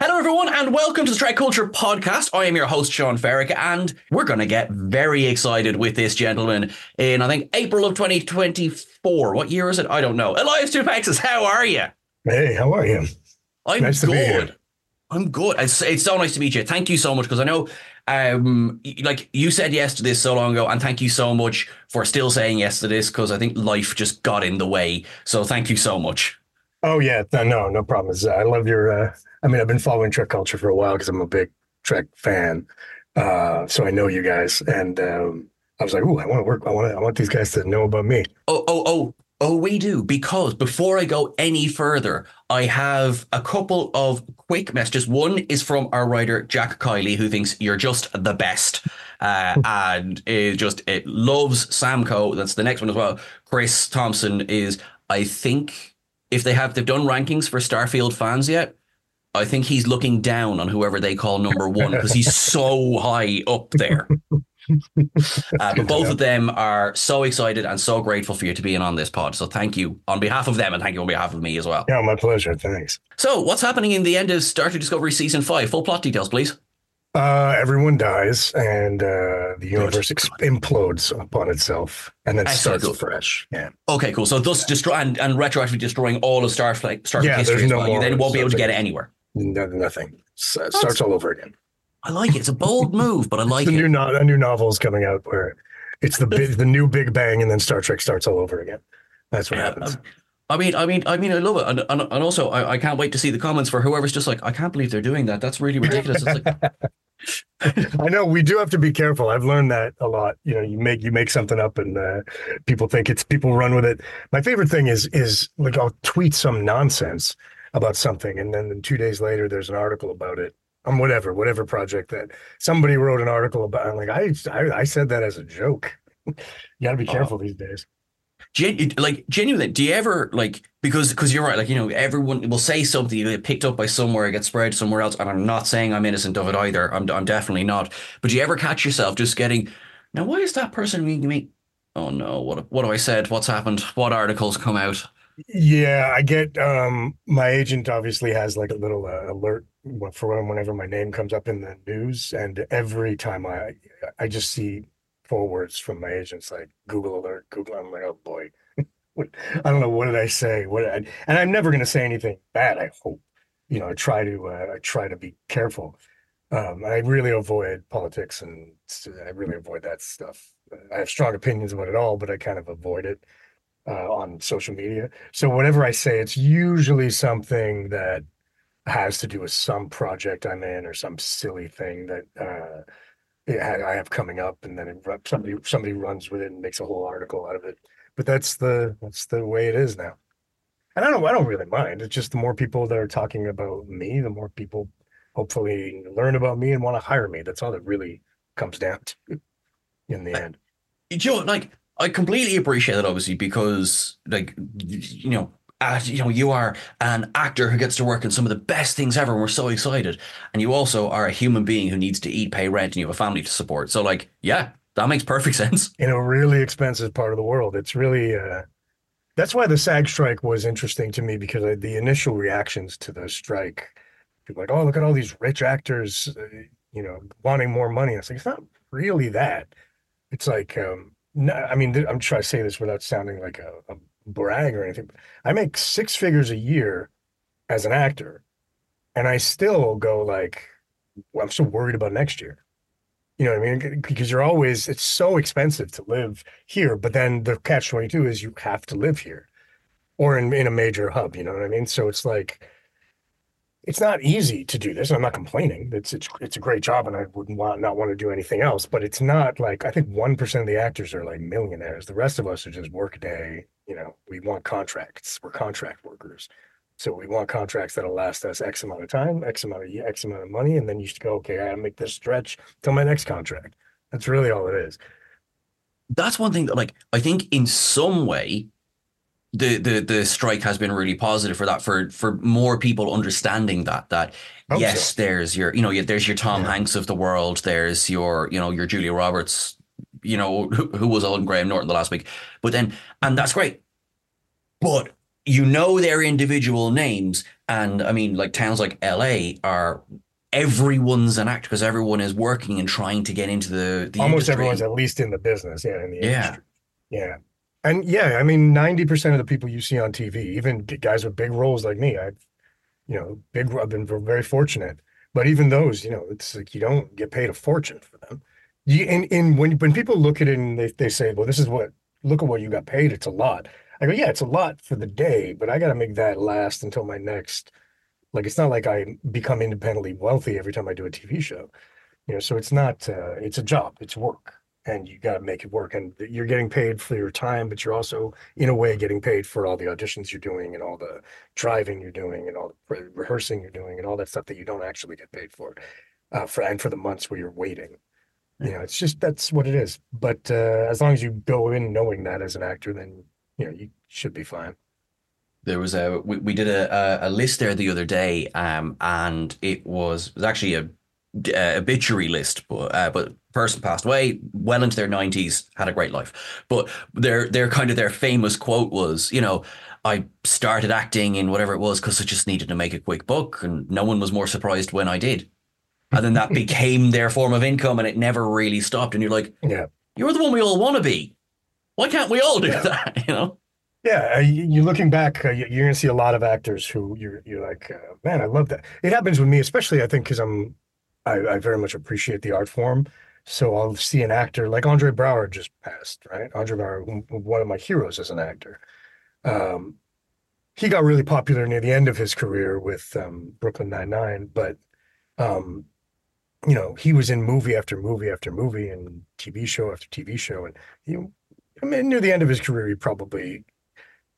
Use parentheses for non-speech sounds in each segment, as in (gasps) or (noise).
Hello, everyone, and welcome to the Trek Culture Podcast. I am your host, Sean Ferrick, and we're going to get very excited with this gentleman in, I think, April of 2024. What year is it? I don't know. Elias Toufexis, how are you? Hey, how are you? I'm Nice to be here. good. I'm good. It's, it's so nice to meet you. Thank you so much because I know, um, like you said yes to this so long ago, and thank you so much for still saying yes to this because I think life just got in the way. So thank you so much. Oh yeah, no, no, no problem. Uh, I love your. Uh, I mean, I've been following Trek culture for a while because I'm a big Trek fan. Uh, so I know you guys, and um, I was like, "Ooh, I want to work. I want. I want these guys to know about me." Oh, oh, oh, oh, we do. Because before I go any further, I have a couple of quick messages. One is from our writer, Jack Kiley, who thinks you're just the best. Uh, (laughs) and it just it loves Samco. That's the next one as well. Chris Thompson is, I think, if they have they've done rankings for Starfield fans yet, I think he's looking down on whoever they call number one because he's (laughs) so high up there. (laughs) Uh, but both of them are so excited and so grateful for you to being on this pod. So thank you on behalf of them and thank you on behalf of me as well. Yeah, my pleasure. Thanks. So what's happening in the end of Star Trek Discovery season five? Full plot details, please. Uh, everyone dies, and uh, the universe ex- implodes upon itself, and then Excellent. starts fresh. Yeah. Okay, cool. So thus destroy and, and retroactively destroying all of Starfleet, Star Yeah, history no well. Won't be able to get it anywhere. No, nothing. Uh, starts all over again. I like it. It's a bold move, but I like the it. new no- a new novel is coming out where it's the big, the new Big Bang, and then Star Trek starts all over again. That's what Yeah, happens. um, I mean, I mean, I mean, I love it, and and, and also I, I can't wait to see the comments for whoever's just like, I can't believe they're doing that. That's really ridiculous. It's like, (laughs) I know we do have to be careful. I've learned that a lot. You know, you make you make something up, and uh, people think it's people run with it. My favorite thing is is like I'll tweet some nonsense about something, and then two days later there's an article about it on whatever whatever project that somebody wrote an article about. I'm like, I I, I said that as a joke. (laughs) you got to be careful these days. Gen- like genuinely, do you ever like because because you're right, like you know, everyone will say something you get picked up by somewhere, it gets spread somewhere else, and I'm not saying I'm innocent of it either. I'm I'm definitely not. But do you ever catch yourself just getting now? Why is that person making me? Oh no! What what have I said? What's happened? What articles come out? Yeah, I get um my agent obviously has like a little uh, alert for whenever my name comes up in the news and every time I I just see forwards from my agents like Google alert, Google I'm like, oh boy. (laughs) I don't know what did I say? What I, and I'm never going to say anything bad, I hope. You know, I try to uh, I try to be careful. Um, I really avoid politics and I really avoid that stuff. I have strong opinions about it all, but I kind of avoid it on social media. So whatever I say, it's usually something that has to do with some project I'm in or some silly thing that uh, it I have coming up, and then it, somebody somebody runs with it and makes a whole article out of it. But that's the that's the way it is now. And I don't I don't really mind. It's just the more people that are talking about me, the more people hopefully learn about me and want to hire me. That's all that really comes down to in the end. you know, like I completely appreciate that, obviously, because like you know, uh, you know, you are an actor who gets to work in some of the best things ever, and we're so excited. And you also are a human being who needs to eat, pay rent, and you have a family to support. So, like, yeah, that makes perfect (laughs) sense. In a really expensive part of the world, it's really. Uh, that's why the SAG strike was interesting to me because the initial reactions to the strike, people like, oh, look at all these rich actors, uh, you know, wanting more money. It's like it's not really that. It's like, um, no, I mean, I'm trying to say this without sounding like a, a brag or anything. I make six figures a year as an actor, and I still go like, well, I'm so worried about next year. You know what I mean? Because you're always it's so expensive to live here, but then the catch twenty two is you have to live here, or in in a major hub. You know what I mean? So it's like it's not easy to do this. I'm not complaining. It's it's it's a great job, and I wouldn't want not want to do anything else. But it's not like I think one percent of the actors are like millionaires. The rest of us are just work day. You know, we want contracts. We're contract workers, so we want contracts that'll last us X amount of time, X amount of X amount of money, and then you just go, okay, I gotta make this stretch till my next contract. That's really all it is. That's one thing that, like, I think in some way the the the strike has been really positive for that for for more people understanding that that oh, yes so. there's your you know there's your Tom yeah. Hanks of the world there's your you know your Julia Roberts you know who, who was on Graham Norton the last week but then and that's great but you know their individual names and I mean like towns like LA are everyone's an actor because everyone is working and trying to get into the, the almost industry. everyone's at least in the business yeah in the yeah. industry yeah and yeah, I mean, 90% of the people you see on TV, even guys with big roles like me, I've, you know, big, I've been very fortunate. But even those, you know, it's like you don't get paid a fortune for them. You, and, and when, when people look at it and they, they say, well, this is what, look at what you got paid, it's a lot. I go, yeah, it's a lot for the day, but I got to make that last until my next, like, it's not like I become independently wealthy every time I do a TV show. You know, so it's not, uh, it's a job, it's work and you got to make it work. And you're getting paid for your time, but you're also, in a way, getting paid for all the auditions you're doing and all the driving you're doing and all the re- rehearsing you're doing and all that stuff that you don't actually get paid for, uh, for and for the months where you're waiting. You know, it's just that's what it is. But uh, as long as you go in knowing that as an actor, then you know you should be fine. There was a we, we did a, a list there the other day, um, and it was it was actually a uh, obituary list, but uh, but person passed away well into their nineties, had a great life. But their their kind of their famous quote was, you know, I started acting in whatever it was because I just needed to make a quick buck, and no one was more surprised when I did. And then that (laughs) became their form of income, and it never really stopped. And you're like, yeah, you're the one we all want to be. Why can't we all do yeah. that? (laughs) You know. Yeah, uh, you're looking back, uh, you're going to see a lot of actors who you're you're like, uh, man, I love that. It happens with me, especially I think because I'm I, I very much appreciate the art form. So I'll see an actor like Andre Braugher just passed, right? Andre Braugher, one of my heroes as an actor. Um, he got really popular near the end of his career with um, Brooklyn Nine Nine, but um, you know he was in movie after movie after movie and TV show after TV show, and he, I mean, near the end of his career, he probably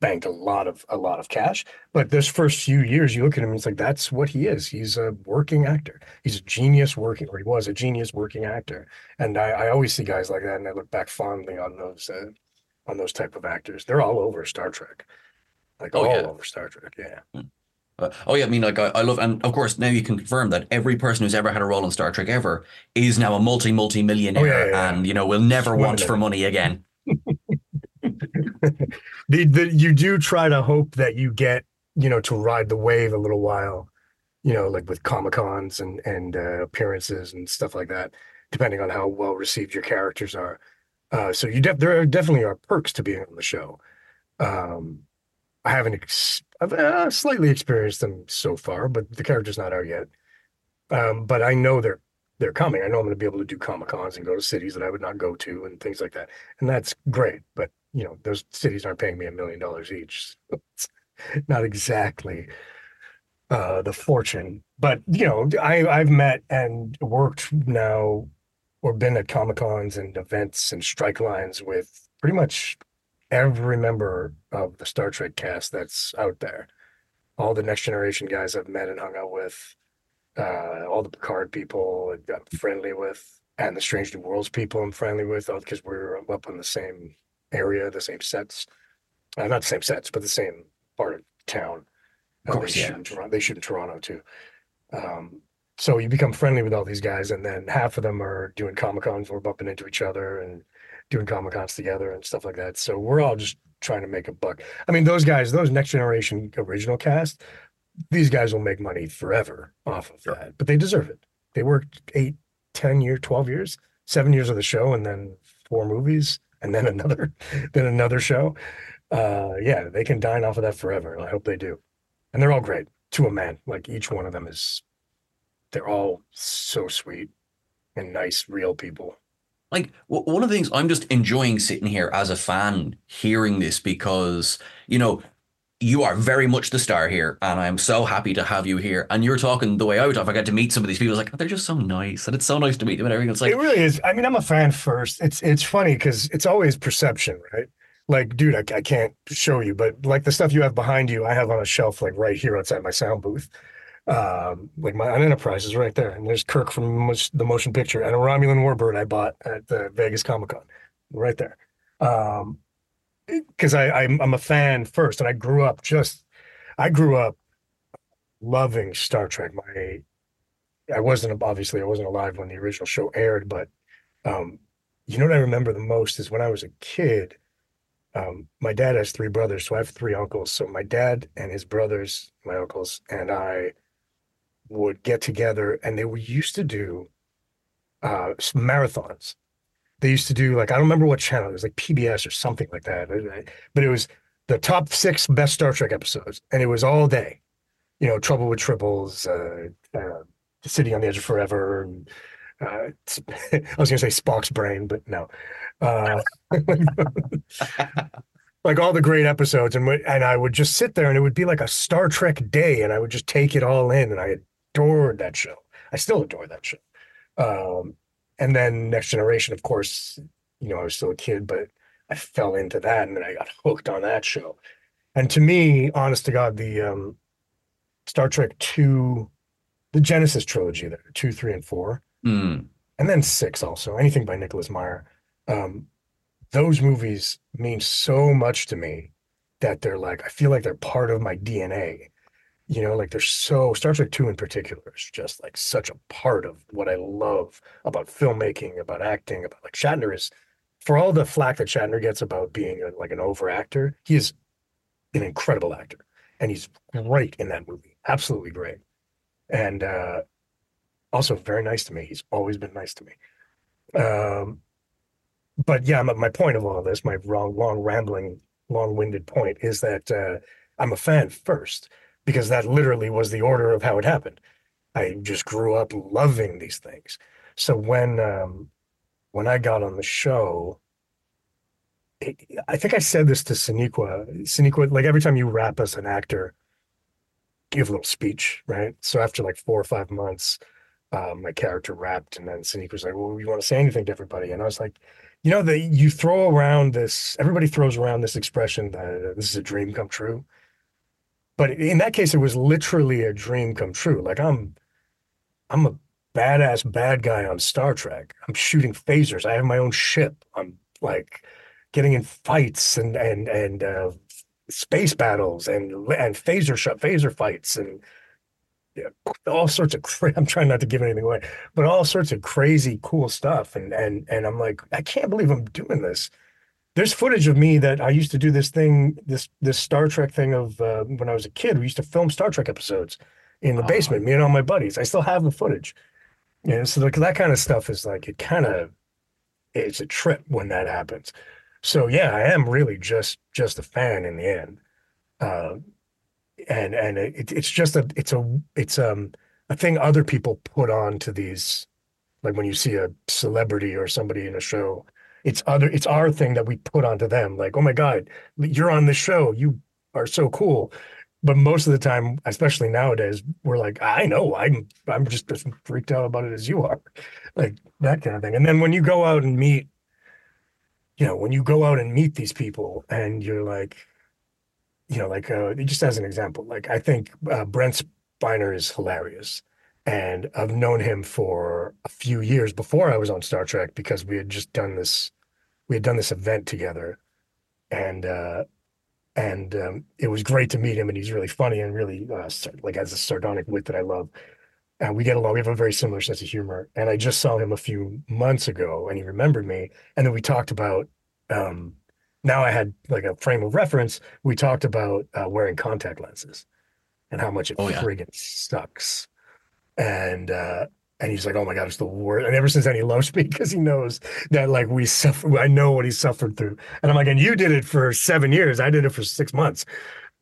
banked a lot of a lot of cash. But this first few years, you look at him, and it's like that's what he is. He's a working actor. He's a genius working, or he was a genius working actor. And I, I always see guys like that, and I look back fondly on those uh, on those type of actors. They're all over Star Trek, like oh, all yeah. over Star Trek. Yeah. Hmm. Uh, oh yeah, I mean, like I, I love, and of course now you can confirm that every person who's ever had a role in Star Trek ever is now a multi multi millionaire, oh, yeah, yeah, and you know will never want for money again. (laughs) the, the, you do try to hope that you get, you know, to ride the wave a little while, you know, like with Comic Cons and, and uh, appearances and stuff like that, depending on how well received your characters are. Uh, so you de- there are definitely are perks to being on the show. Um, I haven't ex- I've uh, slightly experienced them so far, but the character's not out yet. Um, but I know they're they're coming. I know I'm going to be able to do comic cons and go to cities that I would not go to and things like that, and that's great. But you know, those cities aren't paying me a million dollars each. (laughs) Not exactly uh, the fortune, but you know, I I've met and worked now or been at comic cons and events and strike lines with pretty much every member of the Star Trek cast that's out there. All the next generation guys I've met and hung out with, uh, all the Picard people I'm friendly with, and the Strange New Worlds people I'm friendly with, because we're up on the same area, the same sets. Uh, not the same sets, but the same part of town. Of course, they yeah. shoot in Toronto. They shoot in Toronto too. Um, so you become friendly with all these guys, and then half of them are doing comic cons. We're bumping into each other and doing comic cons together and stuff like that. So we're all just trying to make a buck. I mean, those guys, those next generation original cast, these guys will make money forever off of Sure. that, but they deserve it. They worked eight, ten years, twelve years, seven years of the show, and then four movies, and then another, (laughs) then another show. Uh, yeah, they can dine off of that forever, I hope they do. And they're all great to a man. Like each one of them is, they're all so sweet and nice, real people. Like one of the things I'm just enjoying sitting here as a fan hearing this because you know you are very much the star here, and I'm so happy to have you here. And you're talking the way I would talk. If I get to meet some of these people, it's like oh, they're just so nice, and it's so nice to meet them and everything. It's like it really is. I mean, I'm a fan first. It's it's funny because it's always perception, right? Like, dude, I, I can't show you, but like the stuff you have behind you, I have on a shelf like right here outside my sound booth. Um, like my Enterprise is right there, and there's Kirk from the motion picture, and a Romulan Warbird I bought at the Vegas Comic Con, right there. Um, because I I'm, I'm a fan first, and I grew up just, I grew up loving Star Trek. My I wasn't obviously I wasn't alive when the original show aired, but um, you know what I remember the most is when I was a kid. Um, my dad has three brothers, so I have three uncles. So my dad and his brothers, my uncles, and I would get together, and they were used to do uh, marathons. They used to do like I don't remember what channel it was, like PBS or something like that. I- But it was the top six best Star Trek episodes, and it was all day. You know, Trouble with Tribbles, uh, uh, City on the Edge of Forever. And, uh, (laughs) I was going to say Spock's brain, but no. Uh, (laughs) like all the great episodes, and and I would just sit there, and it would be like a Star Trek day, and I would just take it all in, and I adored that show. I still adore that show. Um, and then Next Generation, of course, you know, I was still a kid, but I fell into that, and then I got (laughs) hooked on that show. And to me, honest to God, the um, Star Trek two, the Genesis trilogy, there, two, three, and four, mm, and then six also, anything by Nicholas Meyer. Um, those movies mean so much to me that they're like, I feel like they're part of my DNA. You know, like they're so Star Trek 2 in particular is just like such a part of what I love about filmmaking, about acting, about like Shatner is for all the flack that Shatner gets about being a, like an over actor, he is an incredible actor and he's great in that movie. Absolutely great. And uh also very nice to me. He's always been nice to me. Um but yeah, my, my point of all this, my long, long rambling, long-winded point is that uh, I'm a fan first because that literally was the order of how it happened. I just grew up loving these things. So when um, when I got on the show, it, I think I said this to Sonequa. Sonequa, like every time you rap as an actor, give a little speech, right? So after like four or five months, um, my character rapped, and then Sonequa was like, "Well, you want to say anything to everybody?" And I was like, "You know, that you throw around this. Everybody throws around this expression that uh, this is a dream come true." But in that case, it was literally a dream come true. Like I'm, I'm a badass bad guy on Star Trek. I'm shooting phasers. I have my own ship. I'm like getting in fights and and and uh, space battles and and phaser shot phaser fights and yeah, all sorts of (laughs) cra- I'm trying not to give anything away, but all sorts of crazy cool stuff. And and and I'm like, I can't believe I'm doing this. There's footage of me that I used to do this thing, this this Star Trek thing of uh, when I was a kid. We used to film Star Trek episodes in the Oh. basement, me and all my buddies. I still have the footage. Know, so like that kind of stuff is like it kind of it's a trip when that happens. So yeah, I am really just just a fan in the end. Uh, and and it, it's just a it's a it's um a thing other people put on to these like when you see a celebrity or somebody in a show it's other it's our thing that we put onto them. Like oh my god you're on the show. You are so cool. But most of the time especially nowadays we're like i know. I'm i'm just as freaked out about it as you are. Like that kind of thing. And then when you go out and meet you know when you go out and meet these people and you're like you know, like uh, just as an example, like I think uh, Brent Spiner is hilarious, and I've known him for a few years before I was on Star Trek because we had just done this, we had done this event together, and uh, and um, it was great to meet him. And he's really funny and really uh, like has a sardonic wit that I love. And we get along. We have a very similar sense of humor. And I just saw him a few months ago, and he remembered me. And then we talked about. Um, now I had like a frame of reference. We talked about uh, wearing contact lenses and how much it oh, yeah. friggin' sucks. And uh, and he's like, "Oh my god, it's the worst." And ever since then, he loves me (laughs) because he knows that like we suffer. I know what he suffered through, and I'm like, "And you did it for seven years. I did it for six months."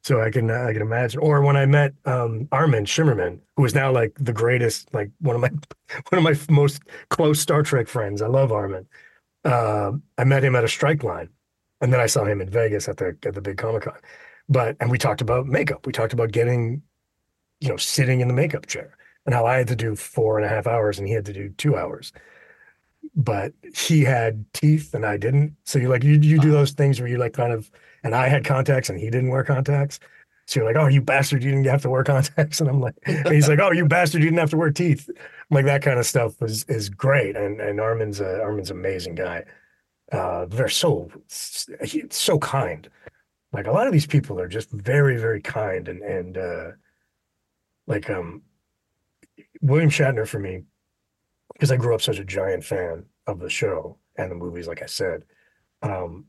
So I can I can imagine. Or when I met um, Armin Shimerman, who is now like the greatest, like one of my (laughs) one of my most close Star Trek friends. I love Armin. Uh, I met him at a strike line, and then I saw him in Vegas at the at the big Comic Con. But and we talked about makeup. We talked about getting, you know, sitting in the makeup chair and how I had to do four and a half hours and he had to do two hours. But he had teeth and I didn't. So you're like you you do those things where you like kind of and I had contacts and he didn't wear contacts. So you're like, oh, you bastard, you didn't have to wear contacts. (laughs) And I'm like, and he's like, oh, you bastard, you didn't have to wear teeth. I'm like that kind of stuff is is great. And and Armin's a Armin's an amazing guy. Uh, they're so so kind. Like a lot of these people are just very very kind and and uh, like um William Shatner for me, because I grew up such a giant fan of the show and the movies, like I said. Um,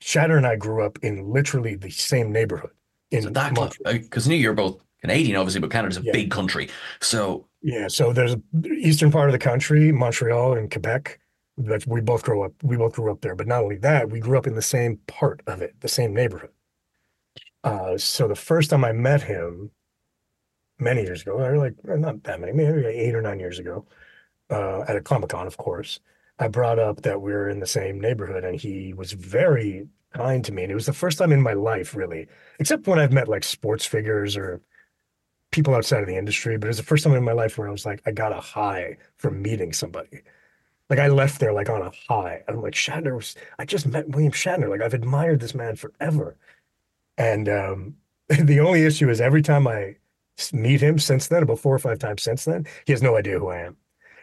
Shatner and I grew up in literally the same neighborhood. In so that because New you're both Canadian, obviously, but Canada's a yeah. big country. So yeah, so there's eastern part of the country, Montreal and Quebec. That we both grew up. We both grew up there. But not only that, we grew up in the same part of it, the same neighborhood. Uh, so the first time I met him, many years ago, or like not that many, maybe eight or nine years ago, uh, at a Comic Con, of course. I brought up that we are in the same neighborhood, and he was very kind to me. And it was the first time in my life, really, except when I've met like sports figures or people outside of the industry. But it was the first time in my life where I was like, I got a high from meeting somebody. Like I left there like on a high. I'm like Shatner was. I just met William Shatner. Like I've admired this man forever. And um, (laughs) the only issue is every time I meet him since then, about four or five times since then. He has no idea who I am.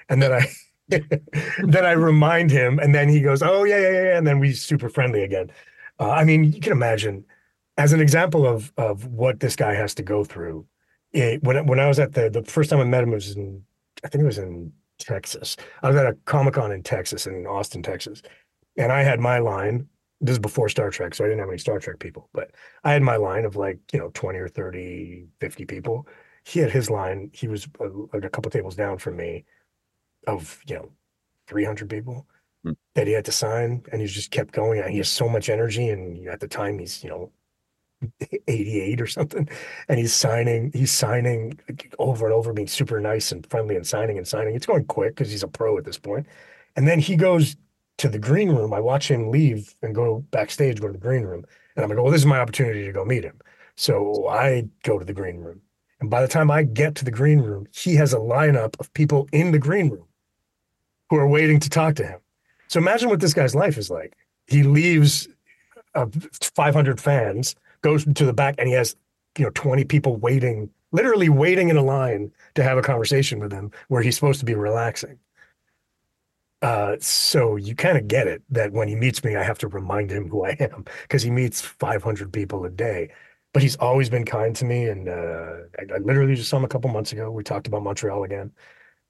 And then I (laughs) then I remind him, and then he goes, "Oh yeah, yeah, yeah," and then we super friendly again. Uh, I mean, you can imagine, as an example of of what this guy has to go through. It, when when I was at the the first time I met him was in, I think it was in Texas. I was at a Comic Con in Texas, in Austin, Texas, and I had my line this is before Star Trek, so I didn't have any Star Trek people, but I had my line of like, you know, 20 or 30, 50 people. He had his line. He was a, like a couple tables down from me of, you know, 300 people hmm. that he had to sign. And he just kept going. And he has so much energy. And at the time, he's, you know, (laughs) 88 or something. And he's signing, he's signing over and over, being super nice and friendly and signing and signing. It's going quick because he's a pro at this point. And then he goes to the green room. I watch him leave and go backstage, go to the green room. And I'm like, well, this is my opportunity to go meet him. So I go to the green room. And by the time I get to the green room, he has a lineup of people in the green room who are waiting to talk to him. So imagine what this guy's life is like. He leaves uh, 500 fans, goes to the back, and he has you know 20 people waiting, literally waiting in a line to have a conversation with him where he's supposed to be relaxing. Uh, so you kind of get it that when he meets me, I have to remind him who I am because he meets 500 people a day. But he's always been kind to me, and uh, I, I, literally just saw him a couple months ago. We talked about Montreal again,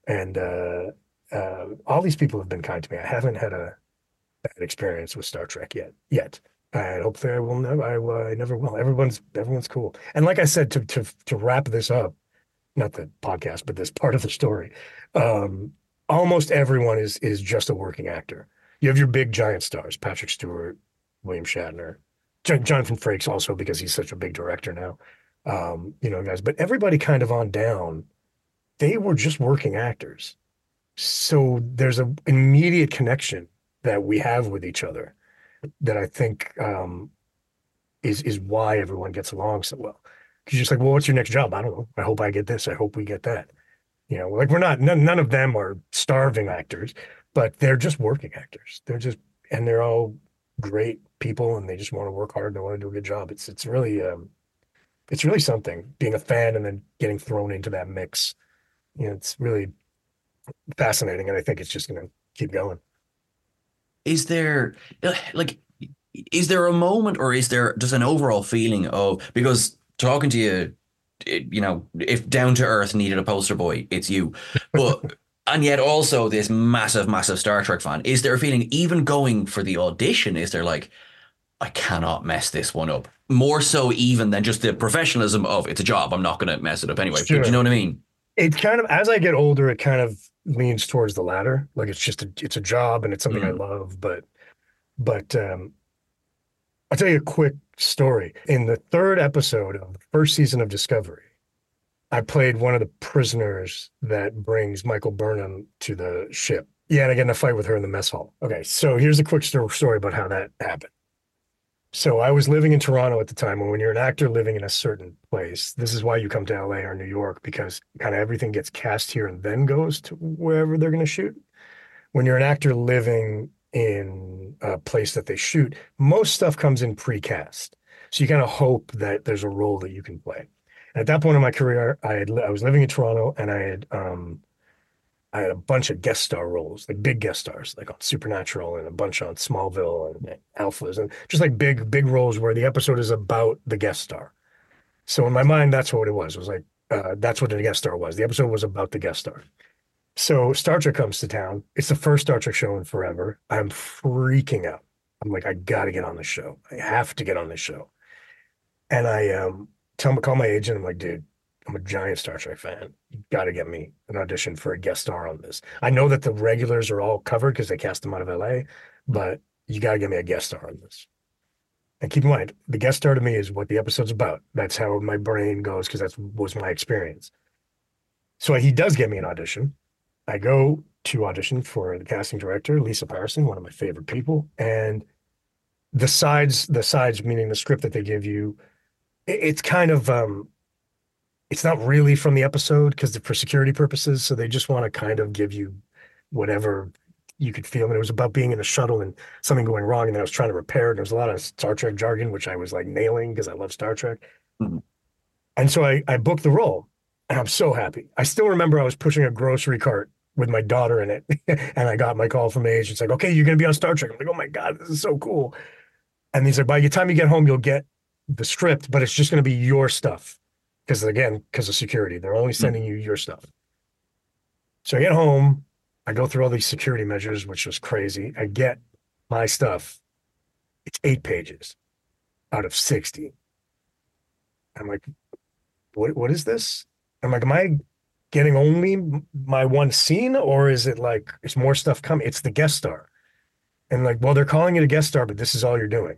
and uh, uh all these people have been kind to me. I haven't had a bad experience with Star Trek yet. Yet, and hopefully, I will never. I, I never will. Everyone's everyone's cool. And like I said, to to to wrap this up, not the podcast, but this part of the story. Um, almost everyone is is just a working actor. You have your big giant stars, Patrick Stewart, William Shatner, John, Jonathan Frakes also because he's such a big director now. Um, you know, guys, but everybody kind of on down, they were just working actors. So there's an immediate connection that we have with each other that I think um, is is why everyone gets along so well. Because you're just like, well, what's your next job? I don't know. I hope I get this. I hope we get that. You know, like we're not none, none of them are starving actors, but they're just working actors. They're just and they're all great people and they just want to work hard and they want to do a good job. It's it's really um it's really something being a fan and then getting thrown into that mix. You know, it's really fascinating and I think it's just going to keep going. Is there like is there a moment or is there just an overall feeling of because talking to you you know if down to earth needed a poster boy it's you but (laughs) and yet also this massive massive star trek fan is there a feeling even going for the audition is there like i cannot mess this one up more so even than just the professionalism of it's a job i'm not going to mess it up anyway Sure. do you know what i mean It kind of as I get older, it kind of leans towards the latter. Like it's just a it's a job and it's something I Mhm. love. But but um I'll tell you a quick story. In the third episode of the first season of Discovery, I played one of the prisoners that brings Michael Burnham to the ship. Yeah, and I get in a fight with her in the mess hall. Okay, so here's a quick story about how that happened. So I was living in Toronto at the time, and when you're an actor living in a certain place, this is why you come to LA or New York because kind of everything gets cast here and then goes to wherever they're going to shoot. When you're an actor living in a place that they shoot, most stuff comes in pre-cast. So you kind of hope that there's a role that you can play. And at that point in my career, I had I was living in Toronto and I had um I had a bunch of guest star roles, like big guest stars, like on Supernatural and a bunch on Smallville and Alphas, and just like big, big roles where the episode is about the guest star. So in my mind, that's what it was. It was like uh, that's what the guest star was. The episode was about the guest star. So Star Trek comes to town. It's the first Star Trek show in forever. I'm freaking out. I'm like, I got to get on this show. I have to get on this show. And I um tell call my agent. I'm like, dude, I'm a giant Star Trek fan. You got to get me an audition for a guest star on this. I know that the regulars are all covered because they cast them out of LA, but you got to get me a guest star on this. And keep in mind, the guest star to me is what the episode's about. That's how my brain goes because that was my experience. So he does get me an audition. I go to audition for the casting director, Lisa Patterson, one of my favorite people, and the sides, the sides meaning the script that they give you, it- it's kind of um it's not really from the episode because for security purposes. So they just want to kind of give you whatever you could feel. And it was about being in a shuttle and something going wrong. And then I was trying to repair it. There was a lot of Star Trek jargon, which I was like nailing because I love Star Trek. Mhm. And so I, I booked the role and I'm so happy. I still remember I was pushing a grocery cart with my daughter in it. (laughs) and I got my call from the agent. It's like, okay, you're going to be on Star Trek. I'm like, oh my God, this is so cool. And he's like, by the time you get home, you'll get the script, but it's just going to be your stuff because again, because of security, they're only hmm. sending you your stuff. So I get home, I go through all these security measures, which was crazy. I get my stuff. It's eight pages out of 60. I'm like, what, what is this? I'm like, am I getting only my one scene or is it like, it's more stuff coming? It's the guest star. And like, well, they're calling it a guest star, but this is all you're doing.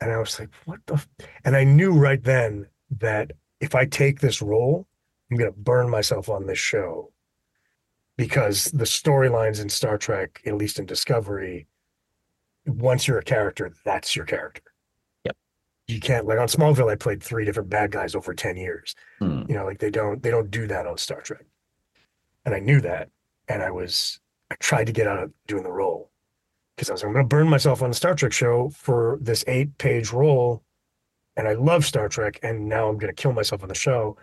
And I was like, what the? F-? And I knew right then that if I take this role, I'm going to burn myself on this show because the storylines in Star Trek, at least in Discovery, once you're a character, that's your character. Yep. You can't like on Smallville, I played three different bad guys over 10 years. Hmm. You know, like they don't they don't do that on Star Trek. And I knew that. And I was I tried to get out of doing the role because I was like, I'm gonna burn myself on the Star Trek show for this eight page role. And I love Star Trek, and now I'm gonna kill myself on the show.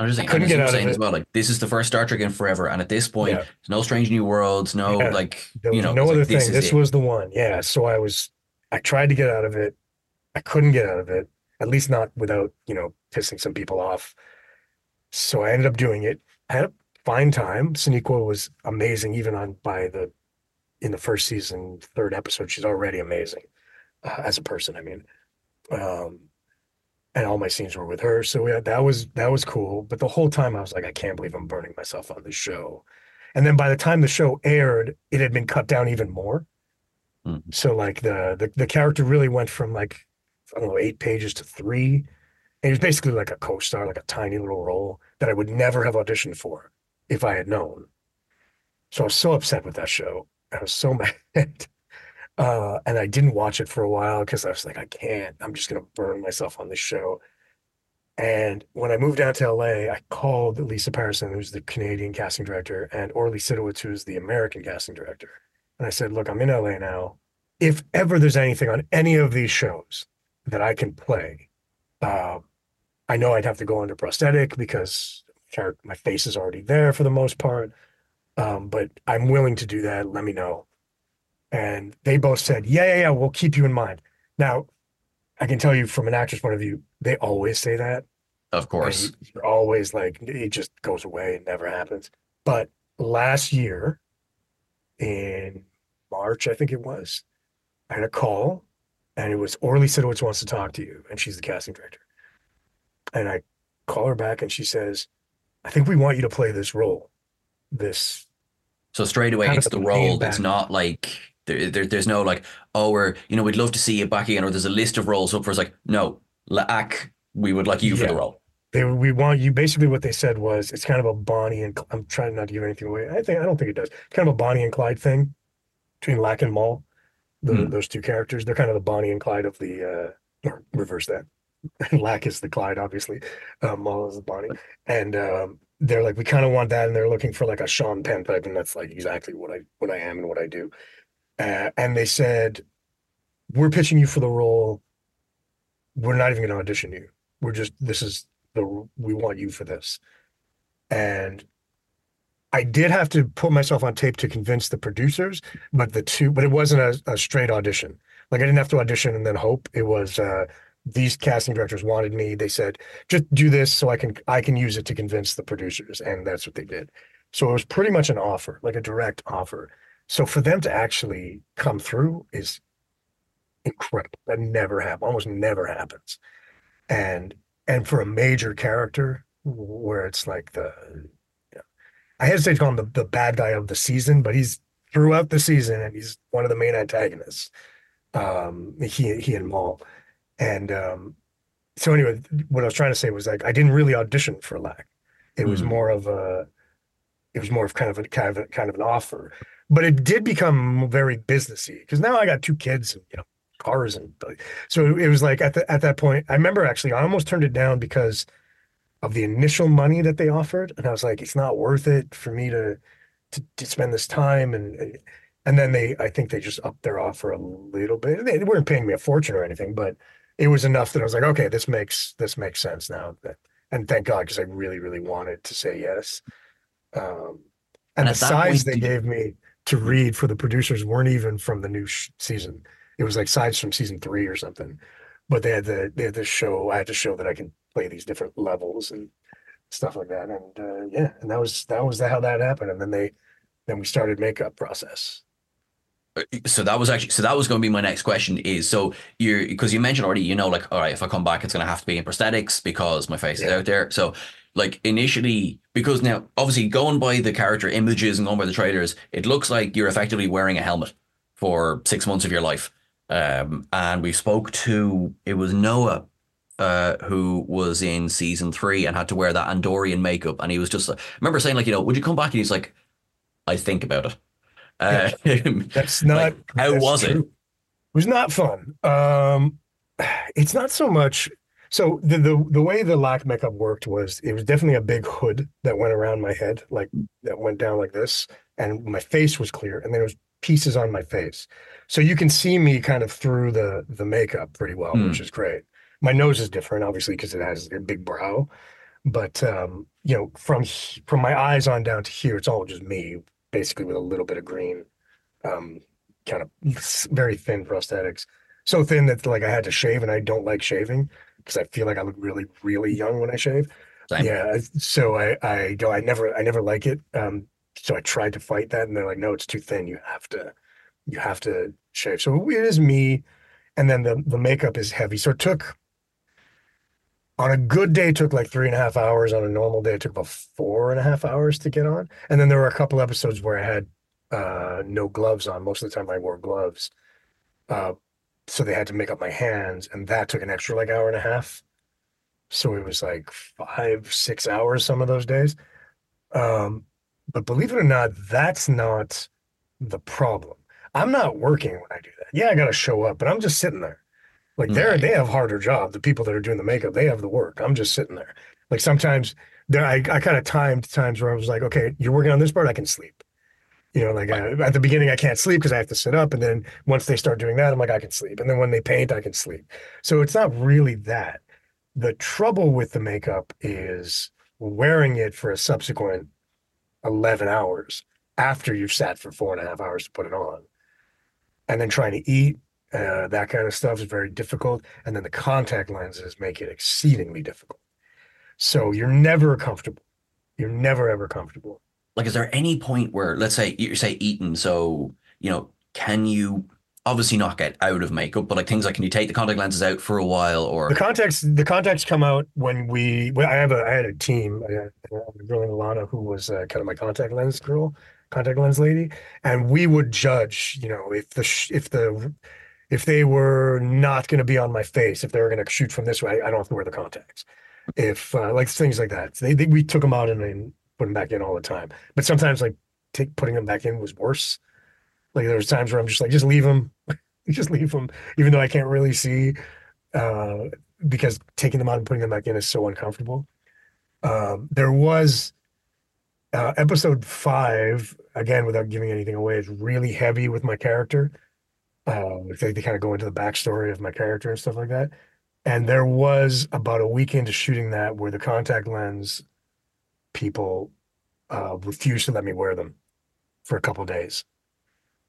I'm just saying, couldn't and as get out of saying as well, like this is the first Star Trek in forever, and at this point, Yeah. no Strange New Worlds, no Yeah. like you know, no other like, thing. is This was the one. Yeah. So I was, I tried to get out of it. I couldn't get out of it, at least not without, you know, pissing some people off. So I ended up doing it. I had a fine time. Sonequa was amazing, even on by the, in the first season, third episode. She's already amazing uh, as a person. I mean, um, and all my scenes were with her. So yeah, that was that was cool. But the whole time I was like, I can't believe I'm burning myself on this show. And then by the time the show aired, it had been cut down even more. Mhm. So like the, the the character really went from like I don't know eight pages to three. And it was basically like a co-star, like a tiny little role that I would never have auditioned for if I had known. So I was so upset with that show. I was so (laughs) mad. Uh, and I didn't watch it for a while because I was like, I can't. I'm just gonna burn myself on this show. And when I moved down to LA, I called Lisa Patterson, who's the Canadian casting director, and Orly Sitowitz, who's the American casting director. And I said, Look, I'm in LA now. If ever there's anything on any of these shows that I can play, uh, I know I'd have to go under prosthetic because my face is already there for the most part. Um, but I'm willing to do that. Let me know. And they both said, yeah, yeah, yeah, we'll keep you in mind. Now, I can tell you from an actor's point of view, they always say that. Of course. You're always like, it just goes away. It never happens. But last year in March, I think it was, I had a call and it was Orly Sitowitz wants to talk to you. And she's the casting director. And I call her back and she says, I think we want you to play this role. This. So straight away, it's the role. It's not like there, there, there's no like, oh, we're, you know, we'd love to see you back again, or there's a list of roles up for us. Like, no, Laak, we would like you yeah. for the role. They, we want you. Basically, what they said was it's kind of a Bonnie and I'm trying not to give anything away. I think I don't think it does. It's kind of a Bonnie and Clyde thing between Laak and Moll. The, mm. Those two characters, they're kind of the Bonnie and Clyde of the, uh, or reverse that. (laughs) Laak is the Clyde, obviously. Um, Moll is the Bonnie, and um, they're like, we kind of want that, and they're looking for like a Sean Penn type, and that's like exactly what I what I am and what I do. Uh, and they said, we're pitching you for the role. We're not even going to audition you. We're just this is the we want you for this. And I did have to put myself on tape to convince the producers, but the two, but it wasn't a, a straight audition. Like I didn't have to audition and then hope. It was uh, these casting directors wanted me. They said, just do this so I can I can use it to convince the producers, and that's what they did. So it was pretty much an offer, like a direct offer. So for them to actually come through is incredible. That never happens, almost never happens. And and for a major character where it's like the I hesitate to call him the, the bad guy of the season, but he's throughout the season and he's one of the main antagonists. Um he he and Moll. And um, so anyway, what I was trying to say was like I didn't really audition for Laak. It was mm-hmm. more of a it was more of kind of a kind of a, kind of an offer. But it did become very businessy because now I got two kids and you know cars and so it was like at the at that point I remember actually I almost turned it down because of the initial money that they offered and I was like it's not worth it for me to to, to spend this time and and then they I think they just upped their offer a little bit they weren't paying me a fortune or anything but it was enough that I was like, okay, this makes this makes sense now. And thank God because I really, really wanted to say yes. Um, and, and the sides they gave me to read for the producers weren't even from the new sh- season. It was like sides from season three or something. But they had the they had this show. I had to show that I can play these different levels and stuff like that. And uh, yeah, and that was that was how that happened. And then they then we started makeup process so that was actually so that was going to be my next question is so you're because you mentioned already you know like all right if i come back it's going to have to be in prosthetics because my face yeah. is out there so like initially because now obviously going by the character images and going by the trailers it looks like you're effectively wearing a helmet for six months of your life um, and we spoke to it was noah uh, who was in season three and had to wear that andorian makeup and he was just I remember saying like you know would you come back and he's like i think about it uh, (laughs) that's not. Like, how that's was true. it? It was not fun. Um, it's not so much. So the, the the way the Laak makeup worked was it was definitely a big hood that went around my head, like that went down like this, and my face was clear, and there was pieces on my face, so you can see me kind of through the the makeup pretty well, mm. which is great. My nose is different, obviously, because it has a big brow, but um, you know, from from my eyes on down to here, it's all just me basically with a little bit of green, um, kind of very thin prosthetics. So thin that like I had to shave, and I don't like shaving because I feel like I look really, really young when I shave. Same. Yeah, so I I do I never I never like it. Um, so I tried to fight that, and they're like, no, it's too thin. You have to you have to shave. So it is me, and then the the makeup is heavy. So it took on a good day it took like three and a half hours. On a normal day it took about four and a half hours to get on. And then there were a couple episodes where i had uh, no gloves on. Most of the time i wore gloves uh, so they had to make up my hands and that took an extra like hour and a half. So it was like five six hours some of those days. Um, but believe it or not that's not the problem. I'm not working when i do that. Yeah i gotta show up but i'm just sitting there like they're they have harder job. The people that are doing the makeup, they have the work. I'm just sitting there. Like sometimes there, I, I kind of timed times where I was like, okay, you're working on this part, I can sleep. You know, like I, at the beginning, I can't sleep because I have to sit up, and then once they start doing that, I'm like, I can sleep. And then when they paint, I can sleep. So it's not really that. The trouble with the makeup is wearing it for a subsequent 11 hours after you've sat for four and a half hours to put it on and then trying to eat, uh, that kind of stuff is very difficult. And then the contact lenses make it exceedingly difficult. So you're never comfortable. You're never ever comfortable. Like, is there any point where, let's say, you say eating, so you know, can you obviously not get out of makeup, but like things like can you take the contact lenses out for a while or the contacts the contacts come out when we well, I have a I had a team I had a girl named Alana who was uh, kind of my contact lens girl contact lens lady and we would judge you know if the if the if they were not going to be on my face if they were going to shoot from this way I don't have to wear the contacts. If uh, like things like that. They, they, we took them out and then put them back in all the time. But sometimes like take putting them back in was worse. Like there's times where I'm just like, just leave them, (laughs) just leave them, even though I can't really see, uh, because taking them out and putting them back in is so uncomfortable. Um, there was uh, episode five again, without giving anything away, is really heavy with my character. Uh, they, they kind of go into the backstory of my character and stuff like that. And there was about a week into shooting that where the contact lens people uh, refused to let me wear them for a couple days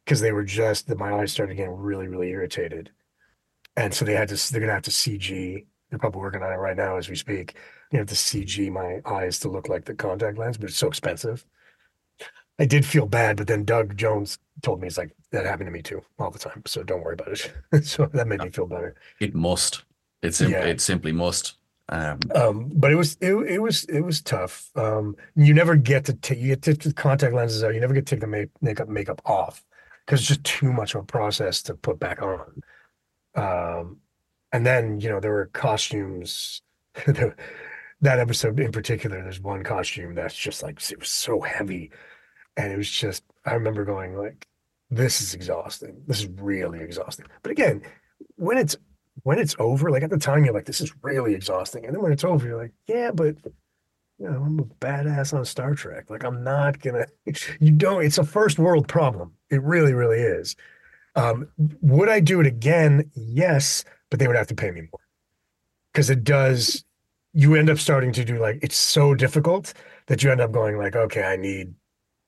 because they were just that my eyes started getting really, really irritated. And so they had to, they're going to have to CG. They're probably working on it right now as we speak. You have to CG my eyes to look like the contact lens, but it's so expensive. I did feel bad, but then Doug Jones told me, he's like, that happened to me too all the time. So don't worry about it. (laughs) so that made me feel better. It must. It, sim- yeah. it simply must. Um, um, but it was it, it was it was tough. Um, you never get to take you get to, to contact lenses out. You never get to take the make, makeup makeup off because it's just too much of a process to put back on. Um, and then you know there were costumes. (laughs) that episode in particular, there's one costume that's just like it was so heavy, and it was just I remember going like, "This is exhausting. This is really exhausting." But again, when it's when it's over, like at the time, you're like, "This is really exhausting," and then when it's over, you're like, "Yeah, but you know, I'm a badass on Star Trek. Like, I'm not gonna, (laughs) you don't, it's a first world problem. It really, really is. Um, would I do it again? Yes, but they would have to pay me more because it does, you end up starting to do like, it's so difficult that you end up going like, okay, I need,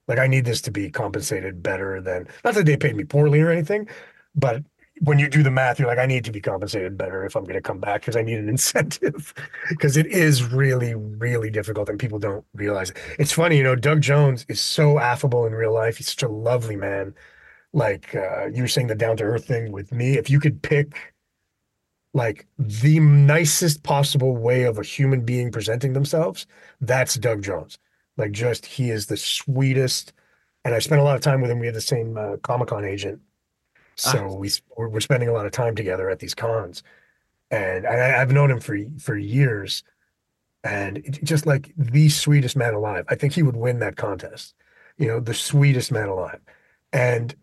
like, I need this to be compensated better than, not that they paid me poorly or anything, but when you do the math, you're like, I need to be compensated better if I'm going to come back because I need an (laughs) incentive because it is really, really difficult and people don't realize it. It's funny, you know, Doug Jones is so affable in real life. He's such a lovely man. Like uh, you were saying the down to earth thing with me. If you could pick like the nicest possible way of a human being presenting themselves, that's Doug Jones. Like just he is the sweetest. And I spent a lot of time with him. We had the same uh, Comic Con agent so ah. we we're spending a lot of time together at these cons, and I, have known him for for years, and just like the sweetest man alive. I think he would win that contest. You know, the sweetest man alive, and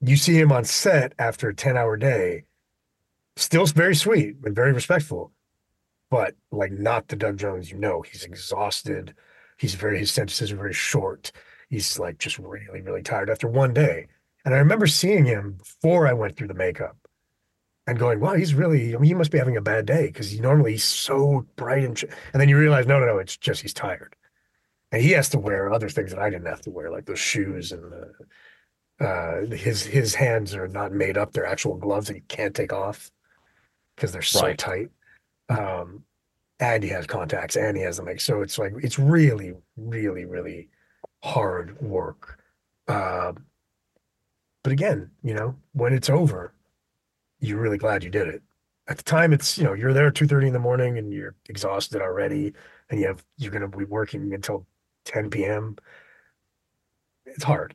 you see him on set after a ten hour day, still very sweet and very respectful, but like not the Doug Jones you know. He's exhausted. He's very his sentences are very short. He's like just really really tired after one day and I remember seeing him before I went through the makeup and going, wow, he's really, I mean, he must be having a bad day because he normally he's so bright and, and then you realize, no, no, no, it's just he's tired. And he has to wear other things that I didn't have to wear, like those shoes and the, uh, his his hands are not made up; they're actual gloves that he can't take off because they're so right. tight. Um, and he has contacts, and he has the make. So it's like it's really, really, really hard work. Uh, but again, you know, when it's over, you're really glad you did it. At the time, it's you know you're there at two thirty in the morning and you're exhausted already, and you have you're going to be working until ten p.m. It's hard.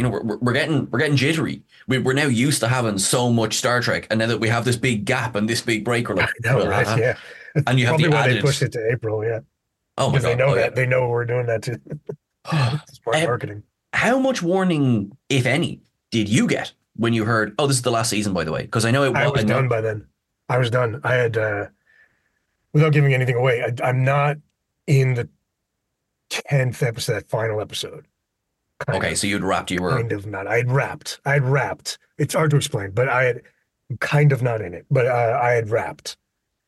You know, we're, we're getting we're getting jittery. We, we're now used to having so much Star Trek, and now that we have this big gap and this big break, we're like, I know, well, right? uh, Yeah. and you have Probably the why added. they pushed it to April, yeah. oh my Because they know oh, that. They know we're doing that too. (gasps) yeah. Smart Um, marketing. How much warning, if any, did you get when you heard? Oh, this is the last season, by the way, because I know it I was I know- done by then. I was done. I had, uh, without giving anything away, I, I'm not in the 10th episode, that final episode. Kind Okay, of. so you'd wrapped. You were kind of not. I'd wrapped. I'd wrapped. It's hard to explain, but I had kind of not in it. But uh, I had wrapped,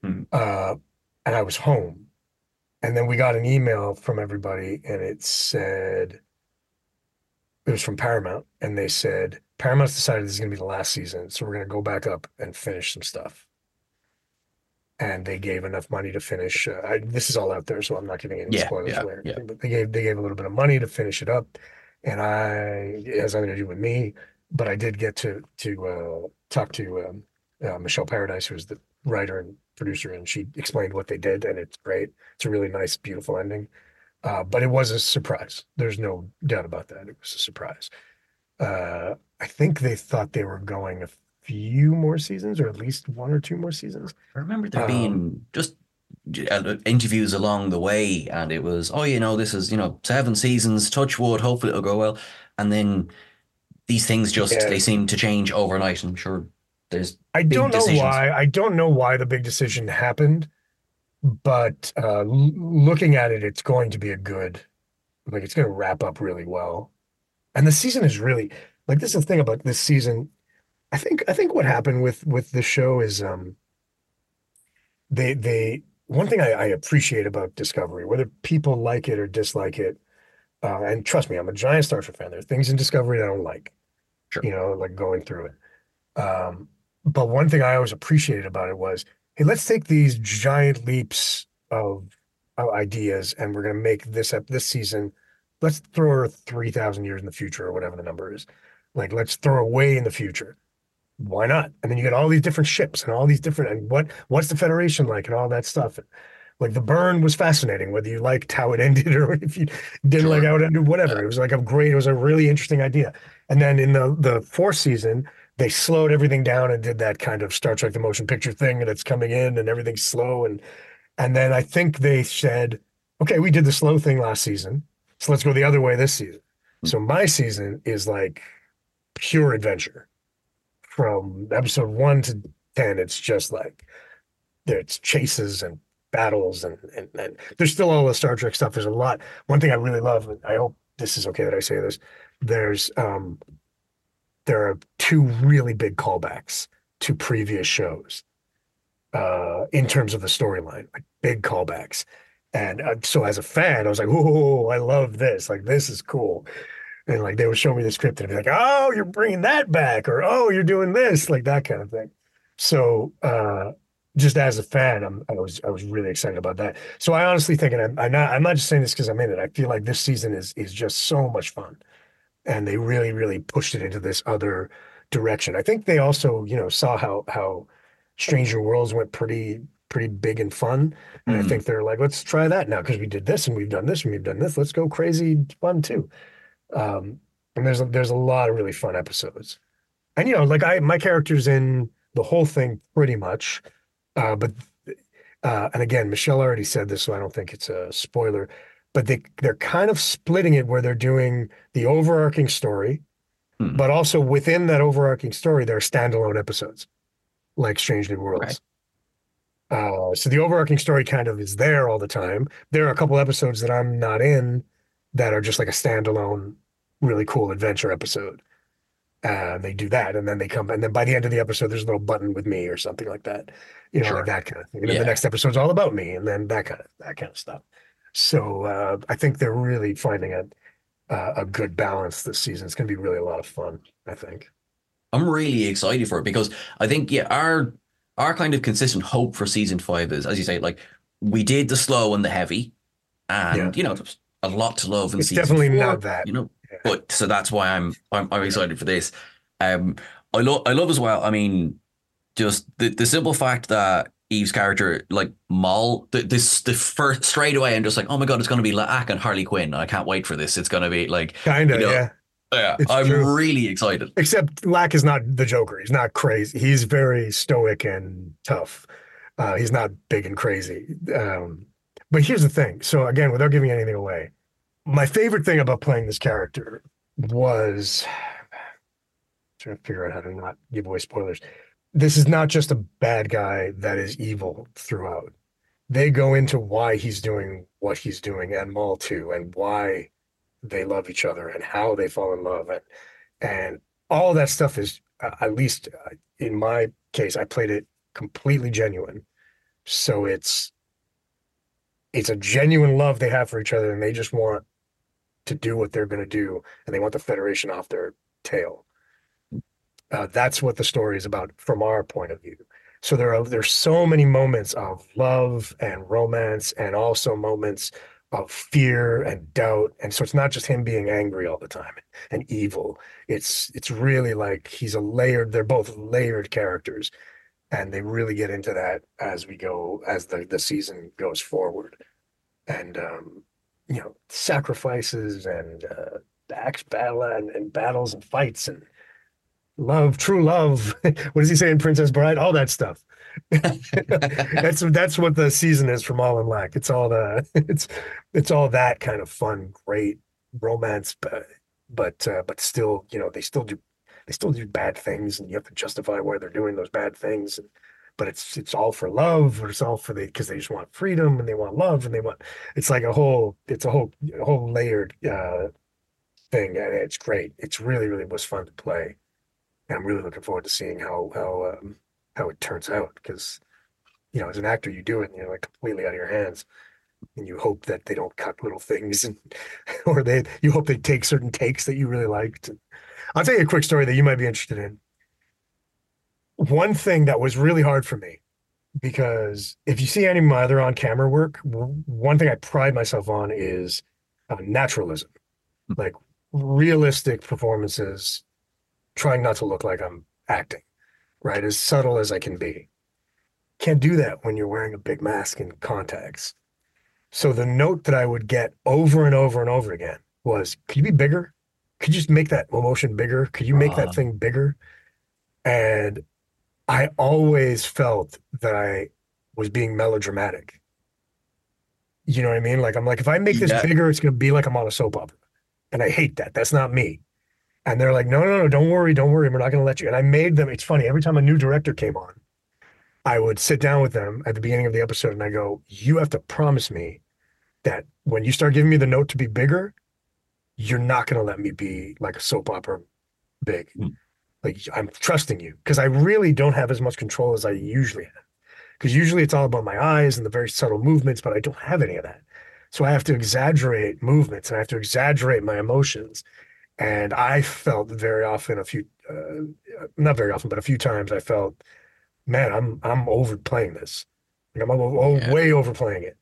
Hmm. uh, and I was home, and then we got an email from everybody, and it said it was from Paramount, and they said Paramount's decided this is going to be the last season, so we're going to go back up and finish some stuff. And they gave enough money to finish. Uh, I, this is all out there, so I'm not giving any Yeah, spoilers yeah, yeah. But they gave they gave a little bit of money to finish it up and I it has nothing to do with me, but I did get to to uh, talk to um, uh, Michelle Paradise, who's the writer and producer, and she explained what they did, and it's great. It's a really nice, beautiful ending. Uh, but it was a surprise. There's no doubt about that. It was a surprise. Uh, I think they thought they were going a few more seasons, or at least one or two more seasons. I remember there Um, being just interviews along the way, and it was, oh, you know, this is, you know, seven seasons, touch wood, hopefully it'll go well. And then these things just, Yeah. they seem to change overnight. I'm sure there's, I don't know decisions. why. I don't know why the big decision happened, but uh, l- looking at it, it's going to be a good, like it's going to wrap up really well. And the season is really like this is the thing about this season. I think I think what happened with with the show is um they they one thing I, I appreciate about Discovery, whether people like it or dislike it, uh, and trust me, I'm a giant Star Trek fan. There are things in Discovery that I don't like, Sure. you know, like going through it. Um, but one thing I always appreciated about it was, hey, let's take these giant leaps of, of ideas, and we're going to make this up this season. Let's throw her three thousand years in the future, or whatever the number is. Like, let's throw away in the future. Why not? And then you get all these different ships and all these different and what what's the Federation like and all that stuff. Like the burn was fascinating, whether you liked how it (laughs) ended or if you didn't like Sure. how it ended, whatever. It was like a great, it was a really interesting idea. And then in the the fourth season, they slowed everything down and did that kind of Star Trek the motion picture thing, and it's coming in and everything's slow. And and then I think they said, okay, we did the slow thing last season, so let's go the other way this season. Hmm. So my season is like pure adventure. From episode one to ten, it's just like there's chases and battles and, and and there's still all the Star Trek stuff. There's a lot. One thing I really love, and I hope this is okay that I say this, there's um there are two really big callbacks to previous shows uh in terms of the storyline, like big callbacks. And uh, so as a fan, I was like, "Oh, I love this! Like this is cool." And like they would show me the script and be like, "Oh, you're bringing that back," or "Oh, you're doing this," like that kind of thing. So uh, just as a fan, I'm, I was I was really excited about that. So I honestly think, and I'm, I'm not I'm not just saying this because I'm in it. I feel like this season is is just so much fun, and they really really pushed it into this other direction. I think they also you know saw how how Stranger Worlds went pretty pretty big and fun, and I Mhm. think they're like, let's try that now because we did this and we've done this and we've done this. Let's go crazy fun too. Um, and there's a, there's a lot of really fun episodes, and you know like I my character's in the whole thing pretty much. Uh, but uh, and again, Michelle already said this, so I don't think it's a spoiler. But they they're kind of splitting it where they're doing the overarching story, Hmm. but also within that overarching story, there are standalone episodes, like Strange New Worlds. Uh, so the overarching story kind of is there all the time. There are a couple episodes that I'm not in that are just like a standalone, really cool adventure episode. Uh, they do that, and then they come, and then by the end of the episode, there's a little button with me or something like that, you know, Sure. like that kind of thing. And then the next episode's all about me, and then that kind of that kind of stuff. So uh, I think they're really finding a uh, a good balance this season. It's going to be really a lot of fun. I think. I'm really excited for it because I think yeah, our our kind of consistent hope for season five is, as you say, like we did the slow and the heavy, and Yeah. you know, there's a lot to love in It's season definitely four, not that. you know. But so that's why I'm I'm, I'm excited for this. Um, I love I love as well. I mean, just the the simple fact that Eve's character, like Moll, the, this the first straight away, I'm just like, oh my god, it's going to be Laak and Harley Quinn. I can't wait for this. It's going to be like, Kind of, you know, yeah. yeah. It's I'm true. really excited. Except Laak is not the Joker. He's not crazy. He's very stoic and tough. Uh, he's not big and crazy. Um, but here's the thing. So again, without giving anything away, my favorite thing about playing this character was trying to figure out how to not give away spoilers. This is not just a bad guy that is evil throughout. They go into why he's doing what he's doing, and Moll too, and why they love each other, and how they fall in love, and and all that stuff is uh, at least uh, in my case, I played it completely genuine. So it's it's a genuine love they have for each other, and they just want to do what they're going to do, and they want the Federation off their tail. Uh, that's what the story is about from our point of view. So there are there's so many moments of love and romance, and also moments of fear and doubt. And so it's not just him being angry all the time and evil. It's it's really like he's a layered. They're both layered characters, and they really get into that as we go as the the season goes forward. And um, you know, sacrifices and uh, battle and, and battles and fights and love, true love. (laughs) what does he say in Princess Bride? All that stuff. (laughs) that's that's what the season is from All in Laak. It's all the (laughs) it's it's all that kind of fun, great romance, but but uh, but still, you know, they still do they still do bad things, and you have to justify why they're doing those bad things. But it's it's all for love, or it's all for the because they just want freedom and they want love and they want. It's like a whole it's a whole a whole layered uh, thing, and it's great. It's really really was fun to play. And I'm really looking forward to seeing how how um, how it turns out because you know as an actor you do it and you're like completely out of your hands and you hope that they don't cut little things and (laughs) or they you hope they take certain takes that you really liked. I'll tell you a quick story that you might be interested in. One thing that was really hard for me because if you see any of my other on camera work, one thing I pride myself on is uh, naturalism, like realistic performances, trying not to look like I'm acting, right? As subtle as I can be. Can't do that when you're wearing a big mask and contacts. So the note that I would get over and over and over again was, could you be bigger? Could you just make that emotion bigger? Could you make Uh-huh. that thing bigger? And I always felt that I was being melodramatic. You know what I mean? Like I'm like, if I make this Yeah. bigger, it's gonna be like I'm on a soap opera. And I hate that. That's not me. And they're like, no, no, no, don't worry, don't worry. We're not gonna let you. And I made them, it's funny, every time a new director came on, I would sit down with them at the beginning of the episode and I go, you have to promise me that when you start giving me the note to be bigger, you're not gonna let me be like a soap opera big. Hmm. Like I'm trusting you because I really don't have as much control as I usually have. Because usually it's all about my eyes and the very subtle movements, but I don't have any of that. So I have to exaggerate movements and I have to exaggerate my emotions. And I felt very often a few, uh, not very often, but a few times I felt, man, I'm I'm overplaying this. Like, I'm o- Yeah. way overplaying it.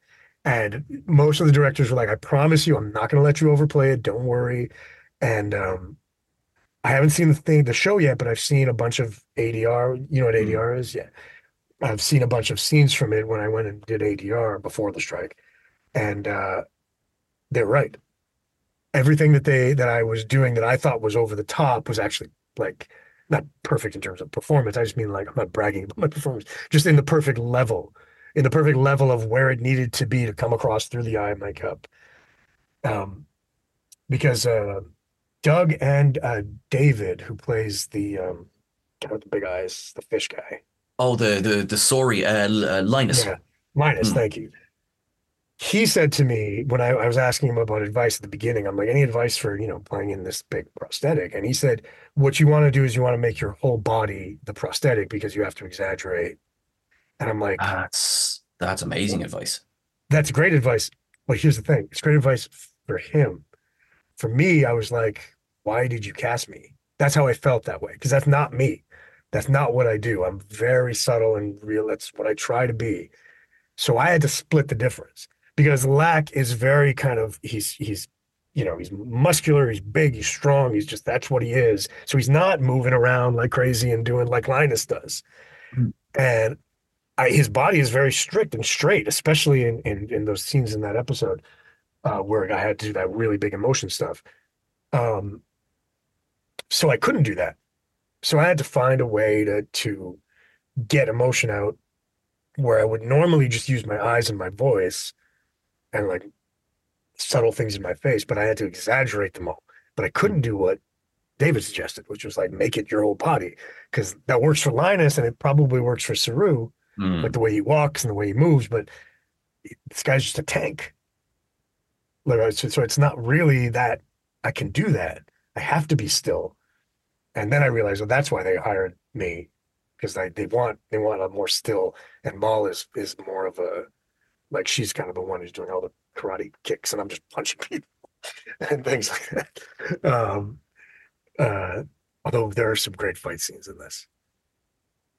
And most of the directors were like, I promise you, I'm not going to let you overplay it. Don't worry. And um, I haven't seen the thing, the show yet, but I've seen a bunch of ADR. You know what ADR is? Yeah. I've seen a bunch of scenes from it when I went and did ADR before the strike. And uh, they're right. Everything that they that I was doing that I thought was over the top was actually like not perfect in terms of performance. I just mean like I'm not bragging about my performance, just in the perfect level, in the perfect level of where it needed to be to come across through the eye of my cup. Um, because uh, Doug and uh, David, who plays the um, the big eyes, the fish guy. Oh, the the the sorry, uh, uh, Linus. Yeah, Linus. Hmm. Thank you. He said to me when I, I was asking him about advice at the beginning, I'm like, any advice for you know playing in this big prosthetic? And he said, what you want to do is you want to make your whole body the prosthetic because you have to exaggerate. And I'm like, That's that's amazing advice. that's great advice. But here's the thing: it's great advice for him. For me, I was like, why did you cast me? That's how I felt that way because that's not me. That's not what I do. I'm very subtle and real. That's what I try to be. So I had to split the difference because Laak is very kind of he's he's you know he's muscular, he's big, he's strong, he's just that's what he is. So he's not moving around like crazy and doing like Linus does. Mm. And I, his body is very strict and straight, especially in in, in those scenes in that episode uh, where I had to do that really big emotion stuff. Um, so I couldn't do that. So I had to find a way to to get emotion out where I would normally just use my eyes and my voice and like subtle things in my face, but I had to exaggerate them all. But I couldn't do what David suggested, which was like make it your whole body, because that works for Linus and it probably works for Saru, Mm. like the way he walks and the way he moves. But this guy's just a tank. So it's not really that I can do that. I have to be still. And then I realized, well, that's why they hired me because they, they want they want a more still. And Moll is is more of a like she's kind of the one who's doing all the karate kicks, and I'm just punching (laughs) people and things like that. Um, uh, although there are some great fight scenes in this,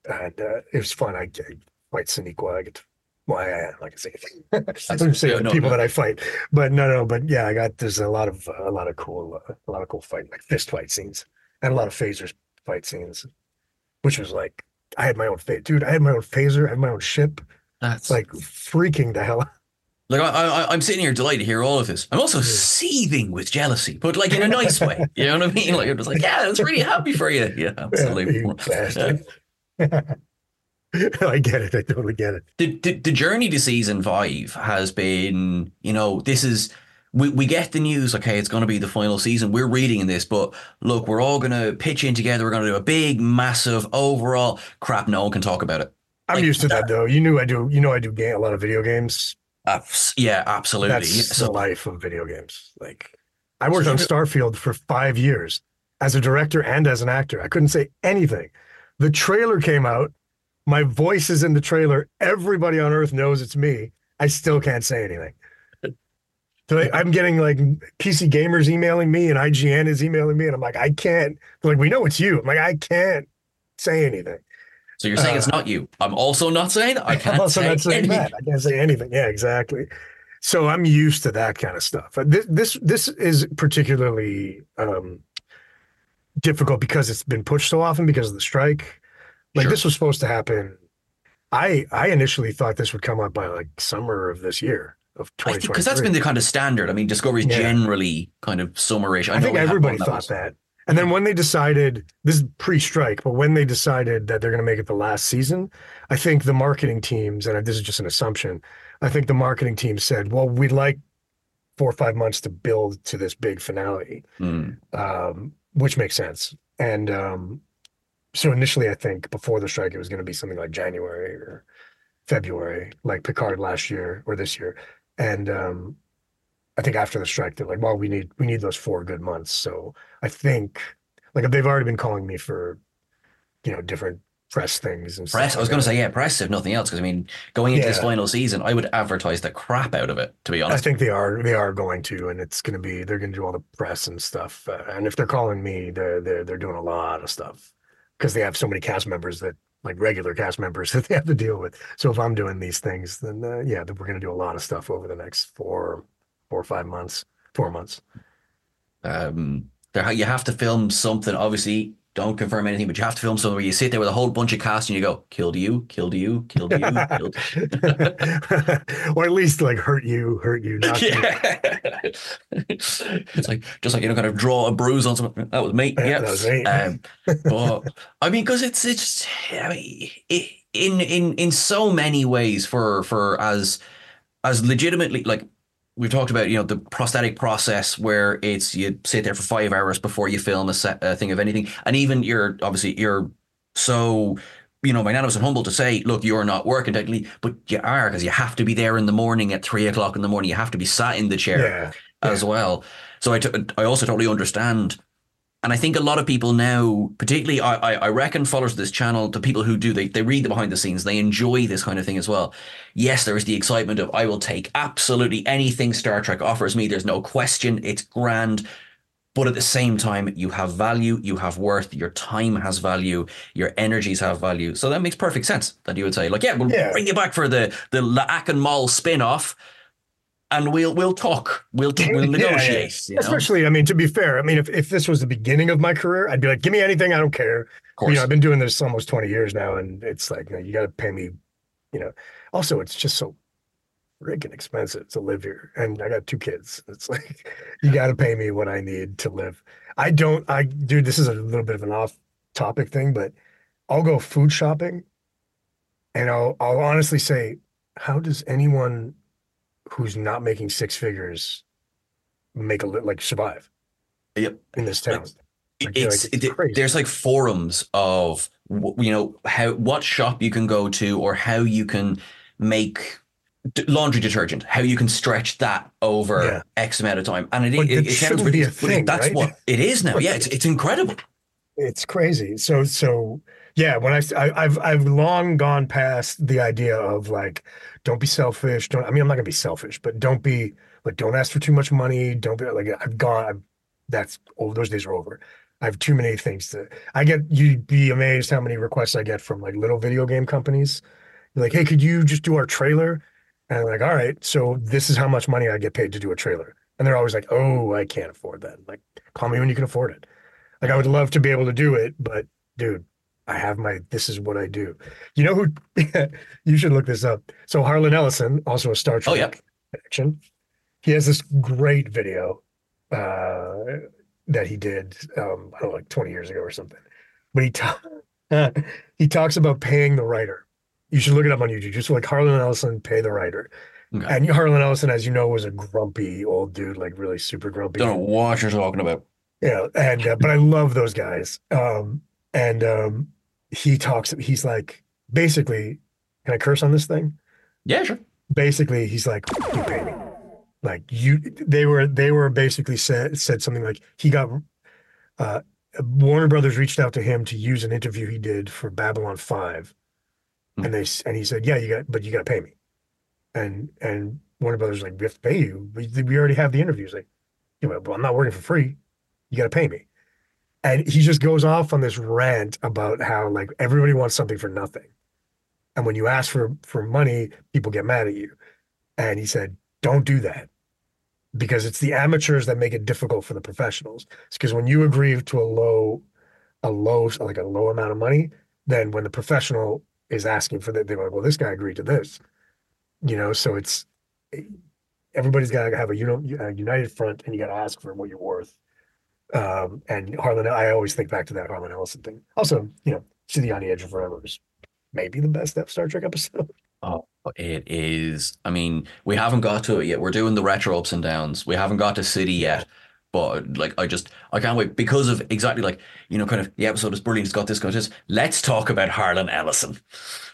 and uh, it was fun. I, I fight Sonequa. I get to well, I, I like I say. (laughs) (laughs) I don't say yeah, the no, people no. that I fight, but no, no, but yeah, I got there's a lot of uh, a lot of cool, uh, a lot of cool fight like fist fight scenes and a lot of phasers fight scenes, which was like I had my own fa- dude. I had my own phaser. I had my own ship. That's Like freaking the hell. out. Like I, I, I'm sitting here delighted to hear all of this. I'm also seething with jealousy, but like in a nice way. (laughs) You know what I mean? Like I'm just like, yeah, it's really happy for you. Yeah, absolutely. You bastard. (laughs) I get it. I totally get it. the, the the journey to season five has been, you know, this is we, we get the news, okay, it's gonna be the final season. We're reading this, but look, we're all gonna pitch in together, we're gonna do a big, massive overall crap, no one can talk about it. I'm Like, used to that though. You knew I do. You know I do game, a lot of video games. Yeah, absolutely. That's Yeah, the life of video games. Like I worked So on Starfield for five years as a director and as an actor. I couldn't say anything. The trailer came out. My voice is in the trailer. Everybody on earth knows it's me. I still can't say anything. So I- I'm getting like PC gamers emailing me and IGN is emailing me, and I'm like, I can't. They're like, we know it's you. I'm like, I can't say anything. so you're saying it's uh, not you. I'm also not saying that. I (laughs) can't I'm also say not saying anything. that. I can't say anything. Yeah, exactly. So I'm used to that kind of stuff. This this this is particularly um, difficult because it's been pushed so often because of the strike. Like Sure. this was supposed to happen. I I initially thought this would come out by like summer of this year of I think 2023. because that's been the kind of standard. I mean, Discovery's Yeah. generally kind of summerish. I, I, think everybody one thought was- that. And then when they decided, this is pre-strike, but when they decided that they're going to make it the last season, I think the marketing teams, and this is just an assumption, I think the marketing team said, "Well, we'd like four or five months to build to this big finale," Hmm. um, which makes sense. And um, so initially, I think before the strike, it was going to be something like January or February, like Picard last year or this year. And um, I think after the strike, they're like, well, we need we need those four good months. So I think like they've already been calling me for, you know, different press things and Press. stuff I was going to say, yeah, press if nothing else. Because I mean, going into this final season, I would advertise the crap out of it. To be honest, I think they are they are going to, and it's going to be they're going to do all the press and stuff. Uh, and if they're calling me, they're they're they're doing a lot of stuff because they have so many cast members that like regular cast members (laughs) that they have to deal with. So if I'm doing these things, then uh, yeah, we're going to do a lot of stuff over the next four four or five months, four months. um, there you have to film something. Obviously, don't confirm anything, but you have to film something where you sit there with a whole bunch of cast and you go, "Killed you, killed you, killed you, (laughs) killed." you. (laughs) or at least like hurt you, hurt you, not you. yeah. (laughs) it's like just like you know, kind of draw a bruise on someone. That was me. Yeah, Yeah, that was me. Um, but I mean, because it's it's I mean, it, in in in so many ways for for as as legitimately like we've talked about you know the prosthetic process where it's you sit there for five hours before you film a, set, a thing of anything, and even you're obviously you're so you know magnanimous and humble to say, look, you're not working technically, but you are because you have to be there in the morning at three o'clock in the morning. You have to be sat in the chair Yeah, as well. So I, t- I also totally understand. And I think a lot of people now, particularly, I, I, I reckon followers of this channel, the people who do, they, they read the behind the scenes, they enjoy this kind of thing as well. Yes, there is the excitement of, I will take absolutely anything Star Trek offers me. There's no question. It's grand. But at the same time, you have value, you have worth, your time has value, your energies have value. So that makes perfect sense that you would say, like, yeah, we'll Yeah. bring you back for the the Laak and Moll spin off and we'll we'll talk. We'll, we'll Yeah, yeah. negotiate. you know? Especially, I mean, to be fair, I mean, if, if this was the beginning of my career, I'd be like, give me anything, I don't care. Of course. You know, I've been doing this almost 20 years now, and it's like, you, know, you got to pay me, you know. Also, it's just so freaking expensive to live here. And I got two kids. It's like, you got to pay me what I need to live. I don't, I, dude, this is a little bit of an off topic thing, but I'll go food shopping and I'll, I'll honestly say, how does anyone who's not making six figures make a li- like survive Yep. in this town? Like, it's, like, it's there's like forums of you know how what shop you can go to or how you can make laundry detergent how you can stretch that over Yeah. x amount of time and it, But it, it sounds a thing, that's right? what it is now yeah it's, it's incredible it's crazy. So so yeah, when I, I have I've long gone past the idea of like don't be selfish. Don't I mean I'm not gonna be selfish, but don't be like don't ask for too much money. Don't be like I've gone. I've, that's oh those days are over. I have too many things to. I get you'd be amazed how many requests I get from like little video game companies. They're like, hey, could you just do our trailer? And I'm like, all right, so this is how much money I get paid to do a trailer. And they're always like, oh, I can't afford that. Like, call me when you can afford it. Like I would love to be able to do it, but dude, I have my this is what I do. You know who (laughs) you should look this up. So Harlan Ellison, also a Star Trek Oh, yeah. connection. He has this great video uh that he did um I don't know, like 20 years ago or something. But he ta- (laughs) he talks about paying the writer. You should look it up on YouTube. Just like Harlan Ellison pay the writer. Okay. And Harlan Ellison, as you know, was a grumpy old dude, like really super grumpy. don't know what you're talking about Yeah, and uh, but I love those guys. Um, and um, he talks. He's like, basically, can I curse on this thing? yeah sure Basically, he's like, you pay me. Like you, they were they were basically said said something like he got. Uh, Warner Brothers reached out to him to use an interview he did for Babylon Five, Hmm. and they and he said, yeah, you got, but you got to pay me. And and Warner Brothers was like, we have to pay you. We, we already have the interviews. Like, yeah, well, I'm not working for free. You got to pay me. And he just goes off on this rant about how like everybody wants something for nothing. And when you ask for for money, people get mad at you. And he said, don't do that. Because it's the amateurs that make it difficult for the professionals. Because when you agree to a low, a low, like a low amount of money, then when the professional is asking for that, they're like, well, this guy agreed to this. You know, so it's eh, everybody's got to have a, you know, a united front and you got to ask for what you're worth. Um, and Harlan, I always think back to that Harlan Ellison thing. Also, you know, City on the Edge of Forever is maybe the best Star Trek episode. (laughs) Oh, it is. I mean, we haven't got to it yet. We're doing the retro ups and downs. We haven't got to City yet. But like, I just, I can't wait because of exactly like, you know, kind of the episode is brilliant. It's got this, got this. Let's talk about Harlan Ellison.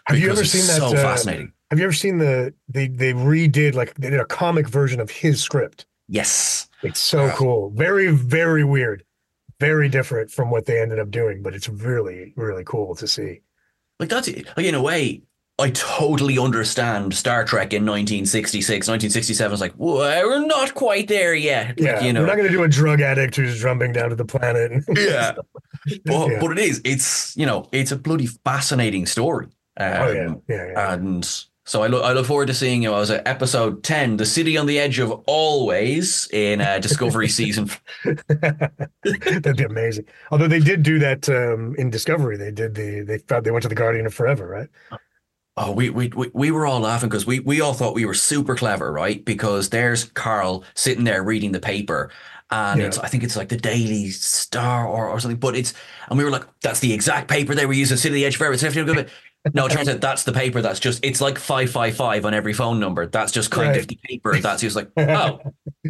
Have you ever seen that? So uh, fascinating. Have you ever seen the they they redid like they did a comic version of his script? Yes. It's so cool. Very very weird. Very different from what they ended up doing, but it's really really cool to see. Like that's like in a way, I totally understand Star Trek in 1966, 1967. It's like, we're not quite there yet. Like, Yeah, you know, we're not going to do a drug addict who's jumping down to the planet. (laughs) yeah. But, Yeah. but it is. It's you know, it's a bloody fascinating story. Um, Oh yeah, yeah, yeah. And so I look, I look forward to seeing you. know, as a episode ten, the city on the edge of always in uh, Discovery season. (laughs) That'd be amazing. Although they did do that um, in Discovery, they did the they found they went to the Guardian of Forever, right? Oh, we we we, we were all laughing because we we all thought we were super clever, right? Because there's Carl sitting there reading the paper. And Yeah. it's, I think it's like the Daily Star or, or something, but it's, and we were like, that's the exact paper they were using, City of the Edge Forever. It's definitely good. No, it turns out that's the paper. That's just it's like five five five on every phone number. That's just kind Right. of the paper. That's just like oh,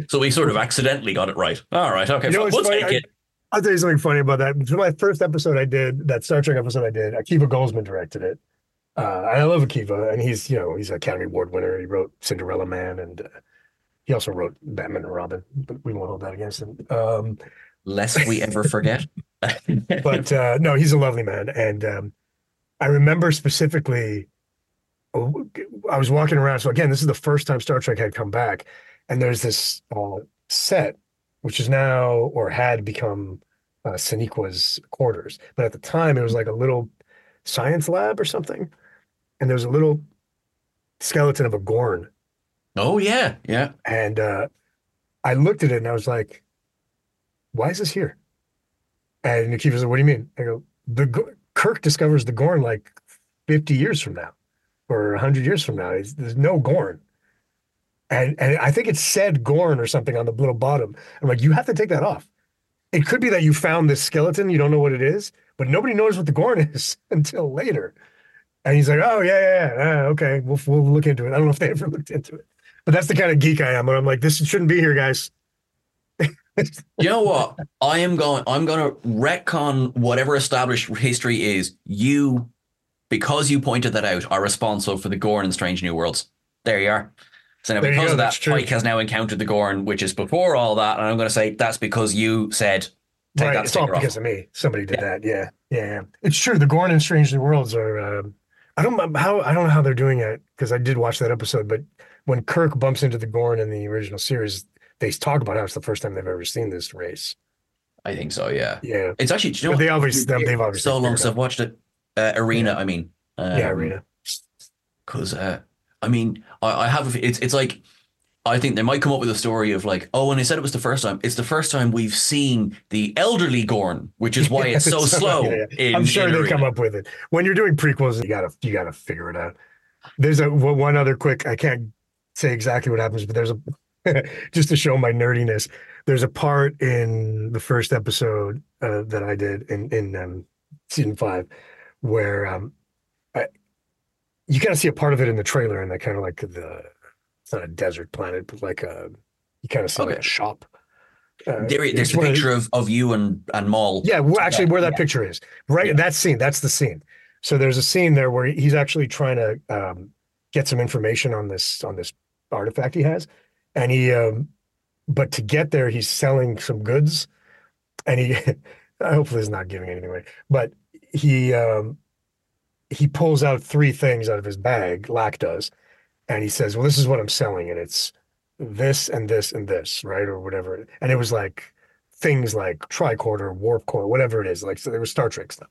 so we sort of accidentally got it right. All right, okay, You know we'll take it. I'll tell you something funny about that. So my first episode I did, that Star Trek episode I did, Akiva Goldsman directed it. Uh, and I love Akiva, and he's, you know, he's an Academy Award winner. He wrote Cinderella Man, and uh, he also wrote Batman and Robin, but we won't hold that against him. Um, Lest we ever forget. (laughs) but uh, no, he's a lovely man. And um, I remember specifically, oh, I was walking around. So again, this is the first time Star Trek had come back, and there's this uh, set, which is now or had become uh, Sonequa's quarters. But at the time, it was like a little science lab or something, and there was a little skeleton of a Gorn. oh yeah, yeah. And uh, I looked at it and I was like, why is this here? And Akiva said, what do you mean? I go, the Go- Kirk discovers the Gorn like 50 years from now or 100 years from now. There's no Gorn. And, and I think it said Gorn or something on the little bottom. I'm like, you have to take that off. It could be that you found this skeleton, you don't know what it is, but nobody knows what the Gorn (laughs) is until later. And he's like, oh, yeah, yeah, yeah. Ah, okay, we'll, we'll look into it. I don't know if they ever looked into it. But that's the kind of geek I am. Where I'm like, this shouldn't be here, guys. You know what? I am going. I'm going to retcon whatever established history is. You, because you pointed that out, are responsible for the Gorn in Strange New Worlds. There you are. So now, There because go, of that. Pike has now encountered the Gorn, which is before all that. And I'm going to say that's because you said take right, that it's all sticker off. because of me. Somebody did that. Yeah, yeah, yeah. It's true. The Gorn and Strange New Worlds are. Um, I don't know how. I don't know how they're doing it because I did watch that episode. But when Kirk bumps into the Gorn in the original series, they talk about how it's the first time they've ever seen this race. I think so. Yeah. Yeah, It's actually. You know they obviously they've obviously so long since it I've watched it. Uh, Arena. I mean. out. yeah, Um, Arena. because uh, I mean, I, I have a, it's it's like I think they might come up with a story of like, oh, and they said it was the first time, it's the first time we've seen the elderly Gorn, which is why it's (laughs) so slow. Yeah, yeah. in- I'm sure they Arena. come up with it. When you're doing prequels, you gotta you gotta figure it out. There's a one other quick. I can't say exactly what happens, but there's a (laughs) just to show my nerdiness. There's a part in the first episode uh, that I did in in um, season five where um, I, you kind of see a part of it in the trailer, and that kind of like the it's not a desert planet, but like a you kind of see like a shop. Uh, There, there's a one of the- picture of, of you and and Moll. yeah, well, actually, where that yeah. picture is, right? Yeah. That scene, that's the scene. So there's a scene there where he's actually trying to um, get some information on this on this artifact he has, and he, um, but to get there, he's selling some goods, and he, (laughs) hopefully, is not giving anything away, but he, um, he pulls out three things out of his bag. Laak does, and he says, "Well, this is what I'm selling, and it's this and this and this, right, or whatever." And it was like things like tricorder, warp core, whatever it is. Like so there was Star Trek stuff.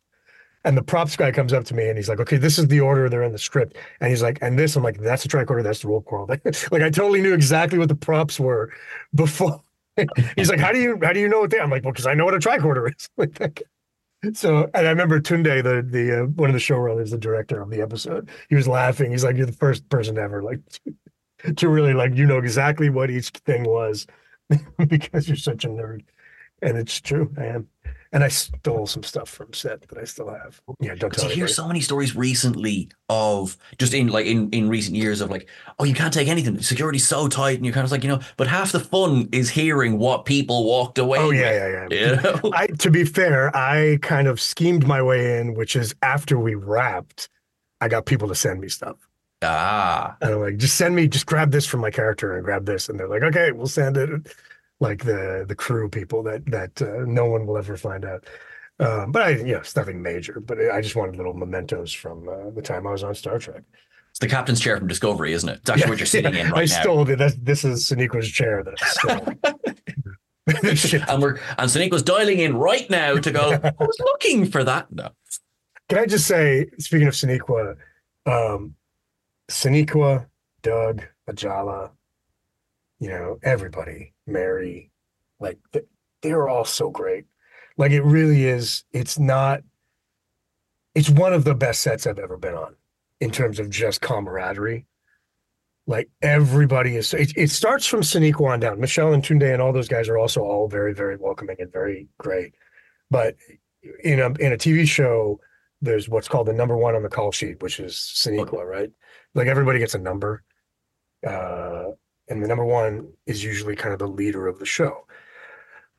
And the props guy comes up to me and he's like, "Okay, this is the order they're in the script." And he's like, "And this," I'm like, "That's the tricorder, that's the warp core." (laughs) like I totally knew exactly what the props were before. (laughs) he's like, "How do you how do you know what they?" I'm like, "Well, because I know what a tricorder is." (laughs) So, and I remember Tunde, the the uh, one of the showrunners, the director of the episode, he was laughing. He's like, "You're the first person ever like to really like you know exactly what each thing was because you're such a nerd." And it's true, I am. And I stole some stuff from set that I still have. Yeah, don't tell you hear so many stories recently of just in like in, in recent years of like, oh, you can't take anything. Security's so tight, and you're kind of like, you know, but half the fun is hearing what people walked away. Oh with, yeah, yeah, yeah. You know? I to be fair, I kind of schemed my way in, which is after we wrapped, I got people to send me stuff. ah, And I'm like, just send me, just grab this from my character and grab this. And they're like, okay, we'll send it. Like the the crew people that that uh, no one will ever find out. Um, but I, you know, it's nothing major. But I just wanted little mementos from uh, the time I was on Star Trek. it's the captain's chair from Discovery, isn't it? It's actually what you're sitting in I right now. stole it. That's, this is Sonequa's chair that I stole. and we're and Sonequa was dialing in right now to go. I was looking for that. No, Can I just say, speaking of Sonequa, um, Sonequa, Doug, Ajala, you know, everybody, Mary, like they're all so great. Like it really is. It's not. It's one of the best sets I've ever been on in terms of just camaraderie. Like everybody is. It, it starts from Sonequa on down. Michelle and Tunde and all those guys are also all very, very welcoming and very great. But in a in a TV show, there's what's called the number one on the call sheet, which is Sonequa, right? Like everybody gets a number. Uh, and the number one is usually kind of the leader of the show.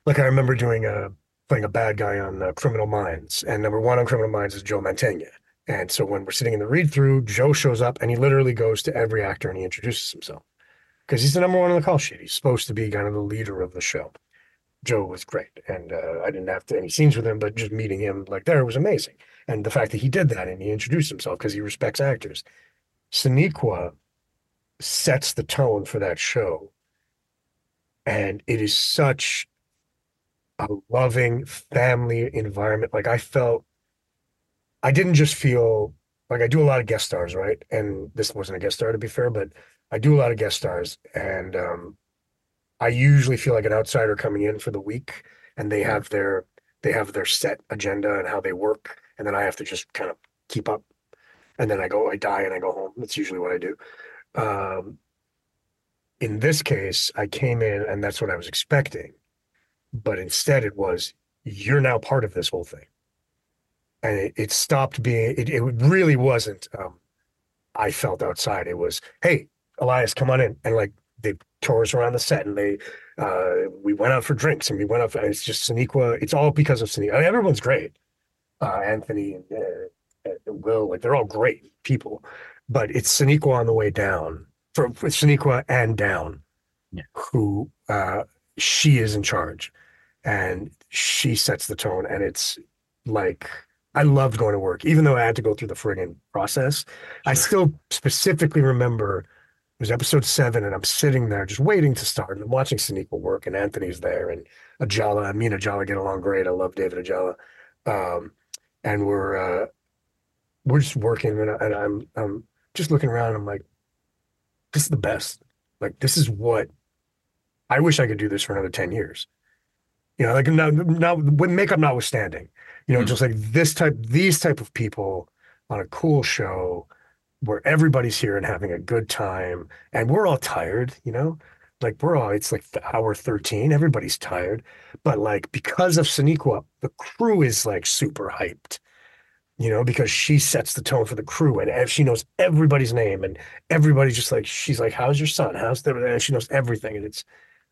Like I remember doing a playing a bad guy on uh, Criminal Minds, and number one on Criminal Minds is Joe Mantegna. And so when we're sitting in the read through, Joe shows up and he literally goes to every actor and he introduces himself because he's the number one on the call sheet. He's supposed to be kind of the leader of the show. Joe was great, and uh, I didn't have to any scenes with him, but just meeting him like there was amazing. And the fact that he did that and he introduced himself because he respects actors. Sonequa sets the tone for that show, and it is such a loving family environment. Like I felt, I didn't just feel like I do a lot of guest stars, right? And this wasn't a guest star to be fair, but I do a lot of guest stars, and um, I usually feel like an outsider coming in for the week, and they have their they have their set agenda and how they work, and then I have to just kind of keep up, and then I go, I die, and I go home. That's usually what I do. Um, in this case, I came in, and that's what I was expecting, but instead it was, you're now part of this whole thing, and it, it stopped being. It, it really wasn't. Um, I felt outside. It was, hey, Elias, come on in, and like they tore us around the set and they uh, we went out for drinks and we went out for, it's just Sonequa. It's all because of Sonequa. I mean, everyone's great. Uh, Anthony and uh, Will, like they're all great people, but it's Sonequa on the way down for, for Sonequa and down yeah. who uh, she is in charge and she sets the tone. And it's like, I loved going to work, even though I had to go through the friggin' process. Sure. I still specifically remember it was episode seven, and I'm sitting there just waiting to start. And I'm watching Sonequa work, and Anthony's there, and Ajala, me and Ajala get along great. I love David Ajala. Um, and we're uh, we're just working, and, I, and I'm I'm just looking around. I'm like, this is the best. Like this is what I wish I could do this for another ten years. You know, like now, now with makeup notwithstanding, you know, mm-hmm. just like this type, these type of people on a cool show where everybody's here and having a good time and we're all tired you know like we're all it's like hour 13 everybody's tired but like because of Sonequa the crew is like super hyped you know because she sets the tone for the crew and she knows everybody's name and everybody's just like she's like how's your son? How's the and she knows everything and it's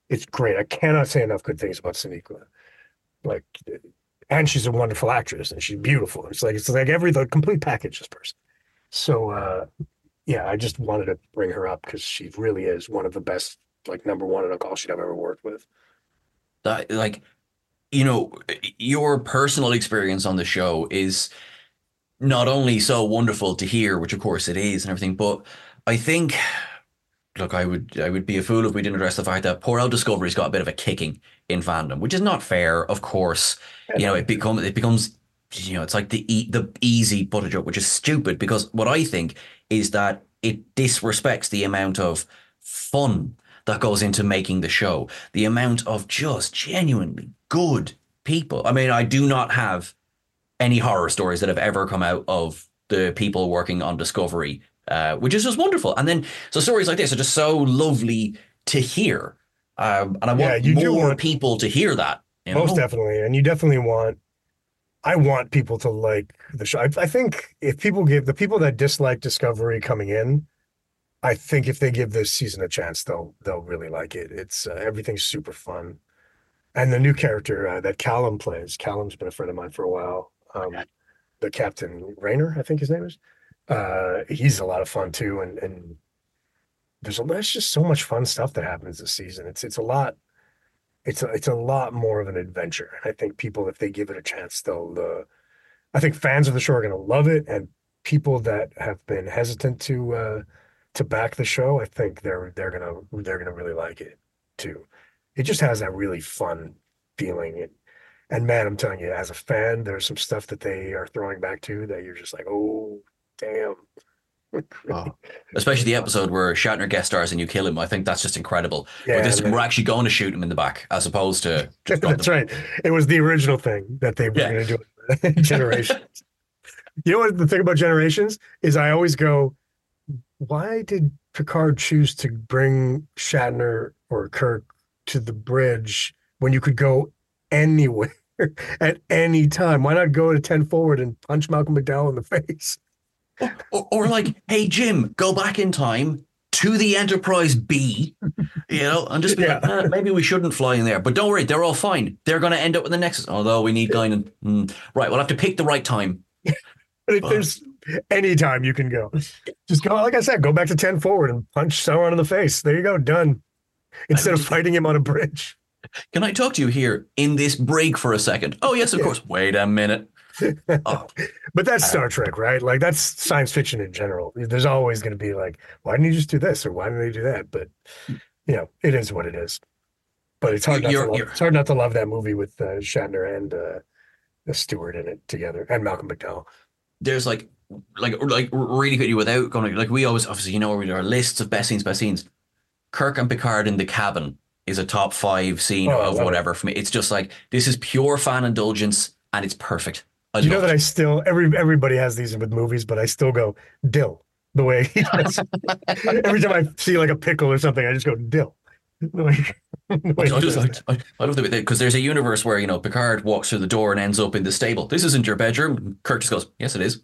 it's great. I cannot say enough good things about Sonequa like and she's a wonderful actress and she's beautiful. It's like it's like every the complete package this person. So uh, yeah, I just wanted to bring her up because she really is one of the best, like number one in a call sheet I've ever worked with. That like, you know, your personal experience on the show is not only so wonderful to hear, which of course it is and everything, but I think look, I would I would be a fool if we didn't address the fact that poor old Discovery's got a bit of a kicking in fandom, which is not fair. Of course, you know it becomes it becomes you know, it's like the e- the easy butter joke, which is stupid because what I think is that it disrespects the amount of fun that goes into making the show, the amount of just genuinely good people. I mean, I do not have any horror stories that have ever come out of the people working on Discovery, uh, which is just wonderful. And then so stories like this are just so lovely to hear, um, and I want yeah, more want, people to hear that. You know? Most definitely, and you definitely want I want people to like the show. I, I, think if people give the people that dislike Discovery coming in, I think if they give this season a chance, they'll they'll really like it. It's uh, everything's super fun, and the new character uh, that Callum plays. Callum's been a friend of mine for a while. Um, the Captain Rayner, I think his name is. Uh, he's a lot of fun too, and and there's a there's just so much fun stuff that happens this season. It's it's a lot it's a, it's a lot more of an adventure. I think people, if they give it a chance, they'll. Uh, I think fans of the show are going to love it, and people that have been hesitant to uh, to back the show, I think they're they're gonna they're gonna really like it too. It just has that really fun feeling. It, and man, I'm telling you, as a fan, there's some stuff that they are throwing back to that you're just like, oh, damn oh. (laughs) Especially the episode where Shatner guest stars and you kill him. I think that's just incredible. Yeah, this, we're actually going to shoot him in the back as opposed to. (laughs) that's right. It was the original thing that they were yeah. going to do. (laughs) Generations. you know what the thing about Generations is? I always go, why did Picard choose to bring Shatner or Kirk to the bridge when you could go anywhere? (laughs) at any time. Why not go to 10 forward and punch Malcolm McDowell in the (laughs) face? Or, or like, hey Jim, go back in time to the Enterprise B, you know, and just be like, Yeah. "Ah, maybe we shouldn't fly in there. But don't worry, they're all fine. They're going to end up with the Nexus. Although we need Guinan. Hmm. Right, we'll have to pick the right time. (laughs) But if there's any time you can go, just go, like I said, go back to 10 forward and punch Soran in the face. There you go, done. Instead of fighting him on a bridge. Can I talk to you here in this break for a second? Oh, yes, of course. Wait a minute. (laughs) Oh, But that's Star Trek, right? Like that's science fiction in general. There's always going to be like, why didn't you just do this or why didn't they do that? But you know, it is what it is. But it's hard not You're- to love, it's hard not to love that movie with uh, Shatner and uh, Stewart in it together and Malcolm McDowell. there's like, like, like really quickly without going, like we always, obviously, you know, we our lists of best scenes, best scenes. Kirk and Picard in the cabin is a top five scene Oh, of love it. whatever for me. It's just like, this is pure fan indulgence and it's perfect. I you know that it. I still every everybody has these with movies, but I still go dill the way he does. (laughs) every time I see like a pickle or something, I just go dill. (laughs) Like, the way he I, just, I. I, I love the because there's a universe where you know Picard walks through the door and ends up in the stable. This isn't your bedroom. Kirk just goes, "Yes, it is."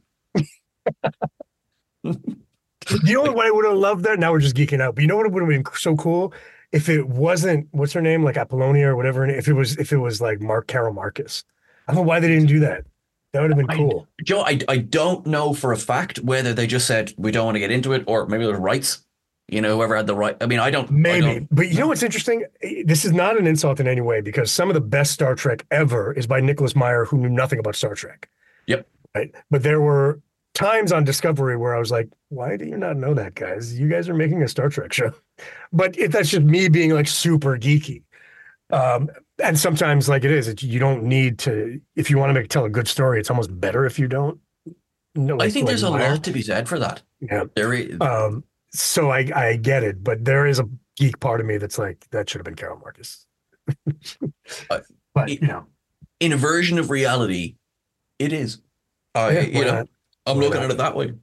(laughs) You know what I would have loved there? Now we're just geeking out. But you know what would have been so cool if it wasn't what's her name, like Apollonia or whatever. If it was if it was like Mark Carol Marcus. I don't know why they didn't do that. That would have been I- cool. Joe, I, I don't know for a fact whether they just said we don't want to get into it, or maybe there's rights. You know, whoever had the right. I mean, I don't. I Maybe. don't- But you know what's interesting? This is not an insult in any way because some of the best Star Trek ever is by Nicholas Meyer, who knew nothing about Star Trek. Yep. Right. But there were times on Discovery where I was like, why do you not know that, guys? You guys are making a Star Trek show. (laughs) But if that's just me being like super geeky. Um, and sometimes like it is, it, you don't need to, if you want to make tell a good story, it's almost better if you don't. No, I think like there's a lot to be said for that. Yeah. There is. Um, so I, I get it, but there is a geek part of me that's like, that should have been Carol Marcus. Uh, (laughs) but it- you know, in a version of reality, it is. I, yeah, you know, not? I'm looking at it that way.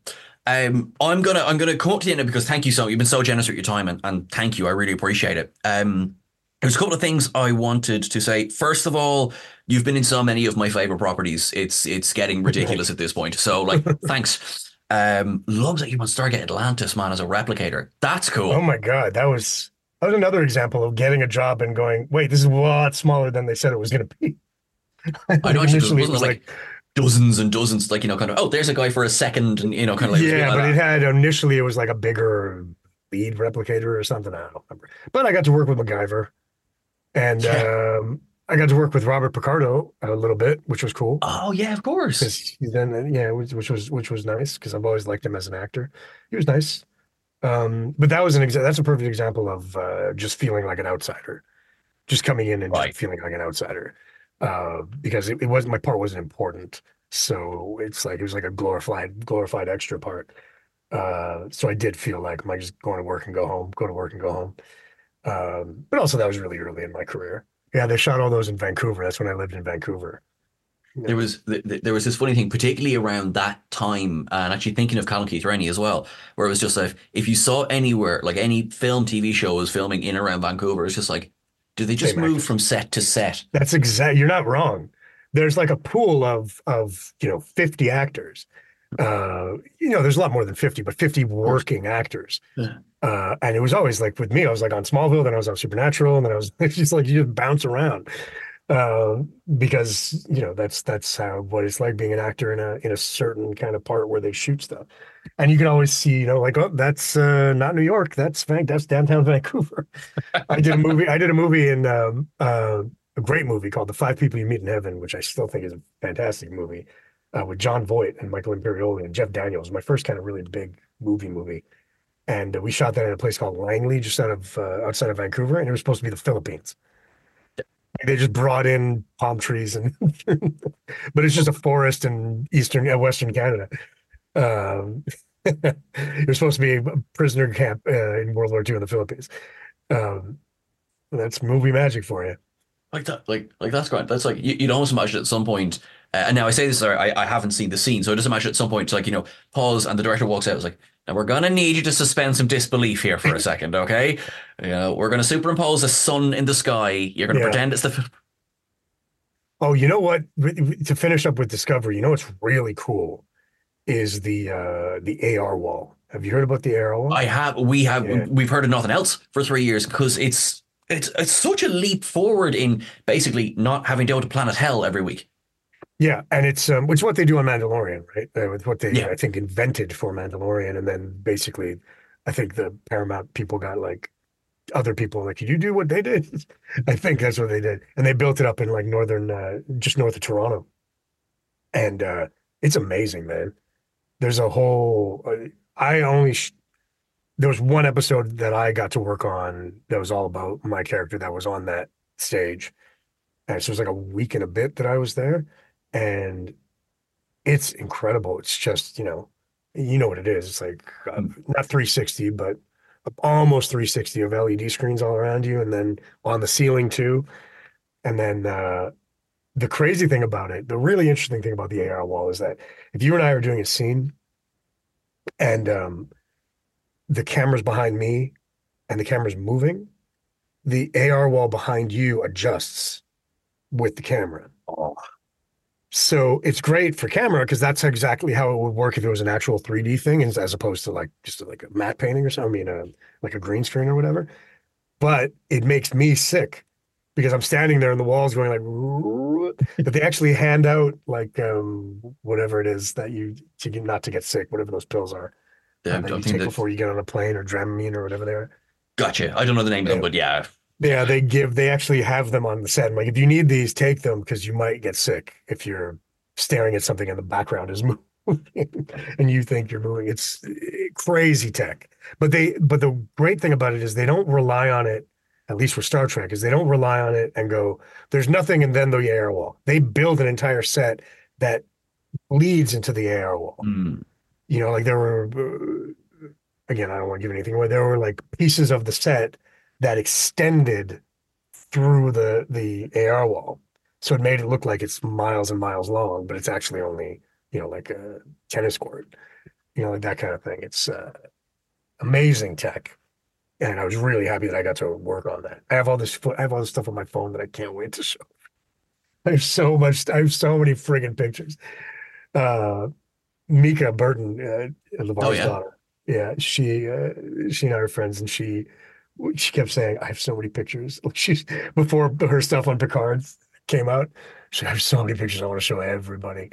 Um, I'm gonna I'm gonna come up to the end because thank you so you've been so generous with your time and, and thank you I really appreciate it. Um, there's a couple of things I wanted to say. First of all, you've been in so many of my favorite properties. It's it's getting ridiculous at this point. So like, (laughs) thanks. Um, loves that you want Stargate Atlantis, man, as a replicator. That's cool. Oh my God, that was that was another example of getting a job and going, wait, this is a lot smaller than they said it was going to be. I know (laughs) Initially, it was like, dozens and dozens, like you know, kind of oh, there's a guy for a second, and you know, kind of like yeah, like but that. it had initially it was like a bigger lead replicator or something. I don't remember. But I got to work with MacGyver, and Yeah. um, I got to work with Robert Picardo a little bit, which was cool. Oh yeah, of course. then yeah, which, which was which was nice because I've always liked him as an actor. He was nice. Um, but that was an exa- that's a perfect example of uh, just feeling like an outsider, just coming in and Right. just feeling like an outsider. Uh, because it, it wasn't my part wasn't important, so it's like it was like a glorified glorified extra part. Uh, so I did feel like am I just going to work and go home, go to work and go home. Um, but also that was really early in my career. Yeah, they shot all those in Vancouver. That's when I lived in Vancouver. There was th- th- there was this funny thing, particularly around that time, and actually thinking of Callum Keith Rennie as well, where it was just like if you saw anywhere, like any film, TV show was filming in around Vancouver, it's just like, do they just move actors. from set to set? That's exact. You're not wrong. There's like a pool of of you know 50 actors. Uh, you know, there's a lot more than 50, but 50 working actors. Yeah. Uh, and it was always like with me, I was like on Smallville, then I was on Supernatural, and then I was (laughs) just like you just bounce around. Uh, because you know that's that's how what it's like being an actor in a in a certain kind of part where they shoot stuff, and you can always see you know like oh that's uh, not New York that's Van that's downtown (laughs) Vancouver. I did a movie I did a movie in um, uh, a great movie called The Five People You Meet in Heaven, which I still think is a fantastic movie uh, with Jon Voight and Michael Imperioli and Jeff Daniels. My first kind of really big movie movie, and uh, we shot that in a place called Langley, just out of uh, outside of Vancouver, and it was supposed to be the Philippines. They just brought in palm trees, and (laughs) but it's just a forest in eastern, uh, western Canada. Um, (laughs) it was supposed to be a prisoner camp uh, in World War II in the Philippines. Um, that's movie magic for you. Like that, like like that's great. That's like you, you'd almost imagine at some point. Uh, and now I say this, sorry, I, I haven't seen the scene, so I just imagine at some point, it's like you know, pause, and the director walks out. It's like, now we're gonna need you to suspend some disbelief here for a second, okay? You know, we're gonna superimpose a sun in the sky. You're gonna Yeah. pretend it's the. Oh, you know what? To finish up with Discovery, you know what's really cool is the uh the AR wall. Have you heard about the AR wall? I have. We have. Yeah. We've heard of nothing else for three years because it's it's it's such a leap forward in basically not having to go to Planet Hell every week. Yeah, and it's um, which is what they do on Mandalorian, right? Uh, with what they Yeah. I think invented for Mandalorian, and then basically, I think the Paramount people got like other people like, could you do what they did? (laughs) I think that's what they did, and they built it up in like northern, uh, just north of Toronto, and uh, it's amazing, man. There's a whole. Uh, I only. Sh- there was one episode that I got to work on that was all about my character that was on that stage, and so it was like a week and a bit that I was there and it's incredible. It's just you know, you know what it is. It's like uh, not 360, but almost 360 of LED screens all around you, and then on the ceiling too. And then uh, the crazy thing about it, the really interesting thing about the AR wall is that if you and I are doing a scene, and um, the camera's behind me, and the camera's moving, the AR wall behind you adjusts with the camera. Oh. So it's great for camera because that's exactly how it would work if it was an actual 3D thing, as, opposed to like just like a matte painting or something. I mean, uh, like a green screen or whatever. But it makes me sick because I'm standing there and the walls going like. (laughs) But they actually hand out like um, whatever it is that you to get not to get sick, whatever those pills are Yeah, uh, I that you take before you get on a plane or Dramamine or whatever they are. Gotcha. I don't know the name of them, but yeah. Yeah, they give they actually have them on the set. I'm like, if you need these, take them because you might get sick if you're staring at something and the background is (laughs) moving and you think you're moving. It's eh, crazy tech. But they but the great thing about it is they don't rely on it, at least for Star Trek, is they don't rely on it and go, there's nothing and then the AR wall. They build an entire set that leads into the AR wall Mm. you know, like there were, uh, again, I don't want to give anything away. There were like pieces of the set that extended through the the AR wall, so it made it look like it's miles and miles long, but it's actually only you know like a tennis court, you know, like that kind of thing. It's uh, amazing tech, and I was really happy that I got to work on that. I have all this, I have all this stuff on my phone that I can't wait to (laughs) show. I have so much, I have so many friggin' pictures. Uh, Mica Burton, uh, LeVar's Oh, yeah. daughter. Yeah, she uh, she and I are friends, and she she kept saying, "I have so many pictures." (laughs) She's before her stuff on Picard came out. She I have so many pictures I want to show everybody.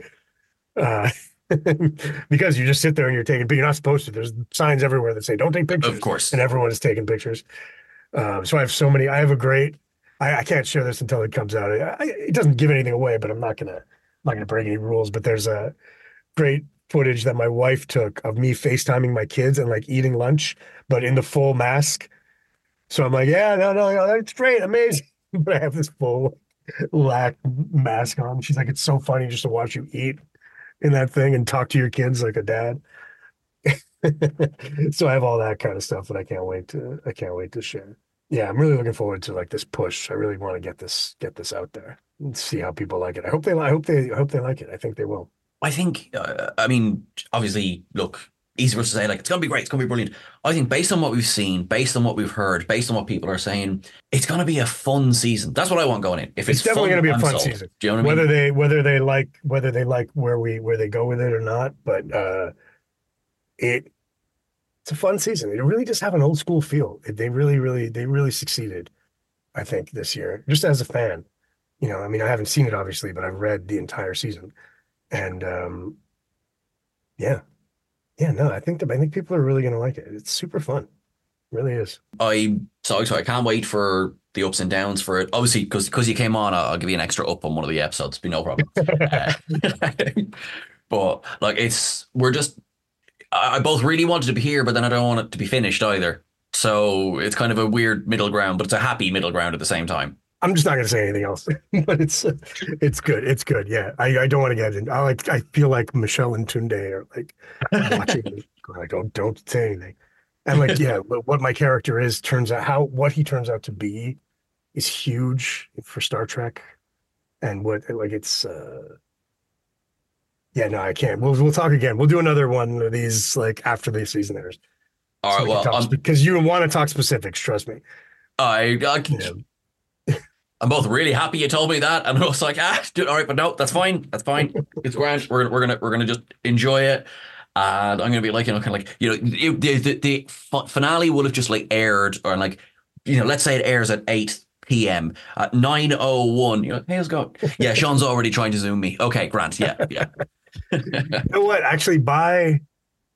Uh, (laughs) (laughs) because you just sit there and you're taking, but you're not supposed to. There's signs everywhere that say, "Don't take pictures." Of course. and everyone is taking pictures. Um, so I have so many. I have a great. I, I can't share this until it comes out. I, I, it doesn't give anything away, but I'm not gonna. I'm not gonna break any rules. But there's a great footage that my wife took of me FaceTiming my kids and like eating lunch, but in the full mask. So I'm like, yeah, no, no, no, that's great, amazing. (laughs) But I have this full (laughs) La'ak mask on. She's like, it's so funny just to watch you eat in that thing and talk to your kids like a dad. (laughs) so I have all that kind of stuff that I can't wait to I can't wait to share. Yeah, I'm really looking forward to like this push. I really want to get this get this out there and see how people like it. I hope they I hope they I hope they like it. I think they will. I think, uh, I mean, obviously, look, easy for us to say, like, it's going to be great, it's going to be brilliant. I think based on what we've seen, based on what we've heard, based on what people are saying, it's going to be a fun season. That's what I want going in. If it's, It's definitely fun, to be a fun sold. season. Do you know what I mean? whether they whether they like whether they like where we where they go with it or not, but uh it it's a fun season. They really just have an old school feel. They really, really, they really succeeded, I think, this year. Just as a fan. You know, I mean, I haven't seen it obviously, but I've read the entire season. And um yeah. Yeah, no, I think the, I think people are really gonna like it. It's super fun. It really is. I'm so. I can't wait for the ups and downs for it. Obviously, because because you came on, I'll, I'll give you an extra up on one of the episodes. Be no problem. (laughs) Uh, (laughs) but like, it's we're just. I, I both really wanted to be here, but then I don't want it to be finished either. So it's kind of a weird middle ground, but it's a happy middle ground at the same time. I'm just not going to say anything else, (laughs) but it's it's good. It's good. Yeah, I, I don't want to get in. I like I feel like Michelle and Tunde are like watching (laughs) like, don't don't say anything. And like, yeah, what my character is turns out how what he turns out to be is huge for Star Trek, and what like it's. uh Yeah, no, I can't. We'll we'll talk again. We'll do another one of these like after the season airs. All right. we Well, because you want to talk specifics. Trust me. I, I Yeah. I'm both really happy you told me that, and (laughs) I was like, ah, dude, all right, but no, that's fine, that's fine. It's grand. We're we're gonna we're gonna just enjoy it, and I'm gonna be like, you know, kind of like, you know, the the, the finale would have just like aired, or like, you know, let's say it airs at eight p.m. at nine oh one. You know, hey, it going? Yeah, Sean's already trying to zoom me. Okay, Grant. Yeah, yeah. (laughs) you know what? Actually, by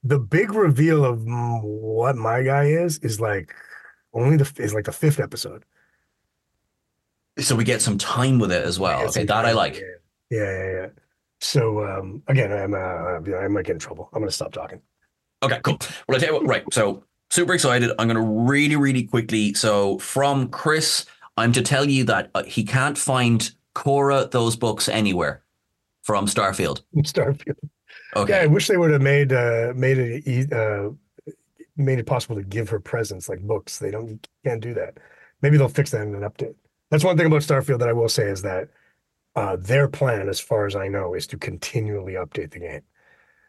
the big reveal of what my guy is is like only the is like the fifth episode. So we get some time with it as well. Okay, that I like. Yeah, yeah, yeah. So um, again, I'm uh, I might get in trouble. I'm gonna stop talking. Okay, cool. Well, I tell you what. Right. So super excited. I'm gonna really, really quickly. So from Chris, I'm to tell you that uh, he can't find Cora those books anywhere from Starfield. Starfield. Okay. Yeah, I wish they would have made uh, made it uh, made it possible to give her presents like books. They don't can't do that. Maybe they'll fix that in an update. That's one thing about Starfield that I will say is that uh, their plan, as far as I know, is to continually update the game.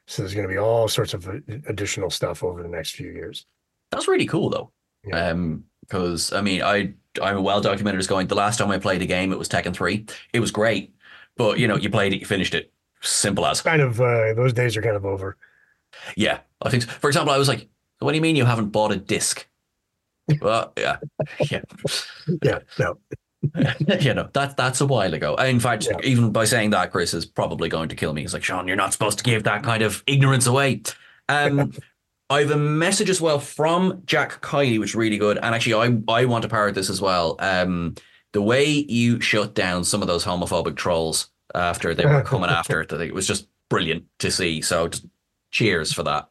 So there's going to be all sorts of additional stuff over the next few years. That's really cool, though. Yeah. Um, because I mean, I I'm a well documented as going. The last time I played a game, it was Tekken three. It was great, but you know, you played it, you finished it. Simple as. Kind of. Uh, those days are kind of over. Yeah, I think. So. For example, I was like, "What do you mean you haven't bought a disc?" (laughs) well, yeah, (laughs) yeah, yeah. No. (laughs) you know that that's a while ago. In fact, yeah. even by saying that, Chris is probably going to kill me. He's like, Sean, you're not supposed to give that kind of ignorance away. Um, (laughs) I have a message as well from Jack Kiley, which is really good. And actually, I I want to parrot this as well. Um, the way you shut down some of those homophobic trolls after they were coming (laughs) after it, it was just brilliant to see. So, just cheers for that.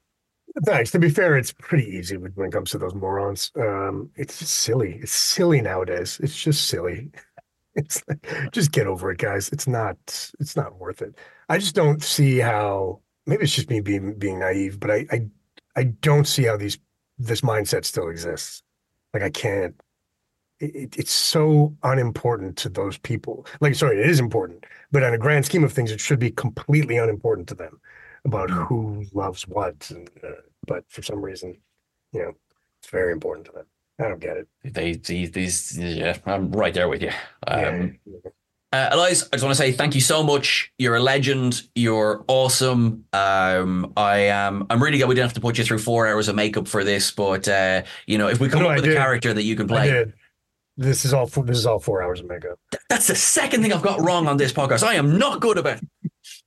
Thanks. To be fair, it's pretty easy when it comes to those morons. Um, it's just silly. It's silly nowadays. It's just silly. (laughs) It's like, just get over it, guys. It's not. It's not worth it. I just don't see how. Maybe it's just me being being naive, but I I, I don't see how these this mindset still exists. Like I can't. It, it's so unimportant to those people. Like, sorry, it is important, but on a grand scheme of things, it should be completely unimportant to them about hmm. who loves what. And, uh, but for some reason, you know, it's very important to them. I don't get it. They, these, these, yeah, I'm right there with you. Um, yeah. Uh, Elias, I just want to say thank you so much. You're a legend. You're awesome. Um, I am. I'm really glad we didn't have to put you through four hours of makeup for this, but uh, you know, if we come no, up I with did. a character that you can play, this is all. This is all four hours of makeup. That's the second thing I've got wrong on this podcast. I am not good about.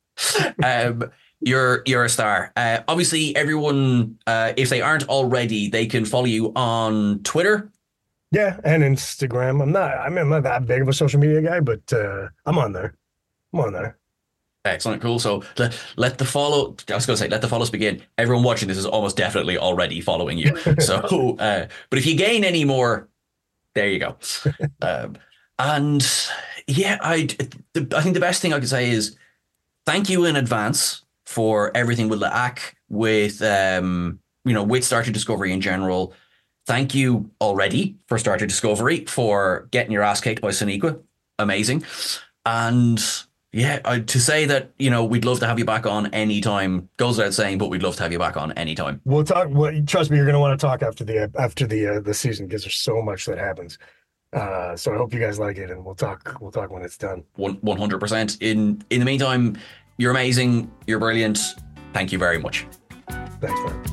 (laughs) um, you're you're a star. Uh, obviously, everyone, uh, if they aren't already, they can follow you on Twitter. Yeah, and Instagram. I'm not. I mean, I'm not that big of a social media guy, but uh, I'm on there. I'm on there. Excellent, cool. So let, let the follow. I was going to say, let the follows begin. Everyone watching this is almost definitely already following you. (laughs) So, uh, but if you gain any more, there you go. (laughs) um, and yeah, I I think the best thing I could say is thank you in advance for everything with La'ak, with um, you know, with Star Trek Discovery in general. Thank you already for Star Trek Discovery for getting your ass kicked by Sonequa. Amazing. And yeah, I, to say that you know we'd love to have you back on anytime goes without saying, but we'd love to have you back on anytime. We'll talk. Well, trust me, you're going to want to talk after the after the uh, the season because there's so much that happens. Uh, so I hope you guys like it, and we'll talk. We'll talk when it's done. One one hundred percent. In in the meantime, you're amazing. You're brilliant. Thank you very much. Thanks, man.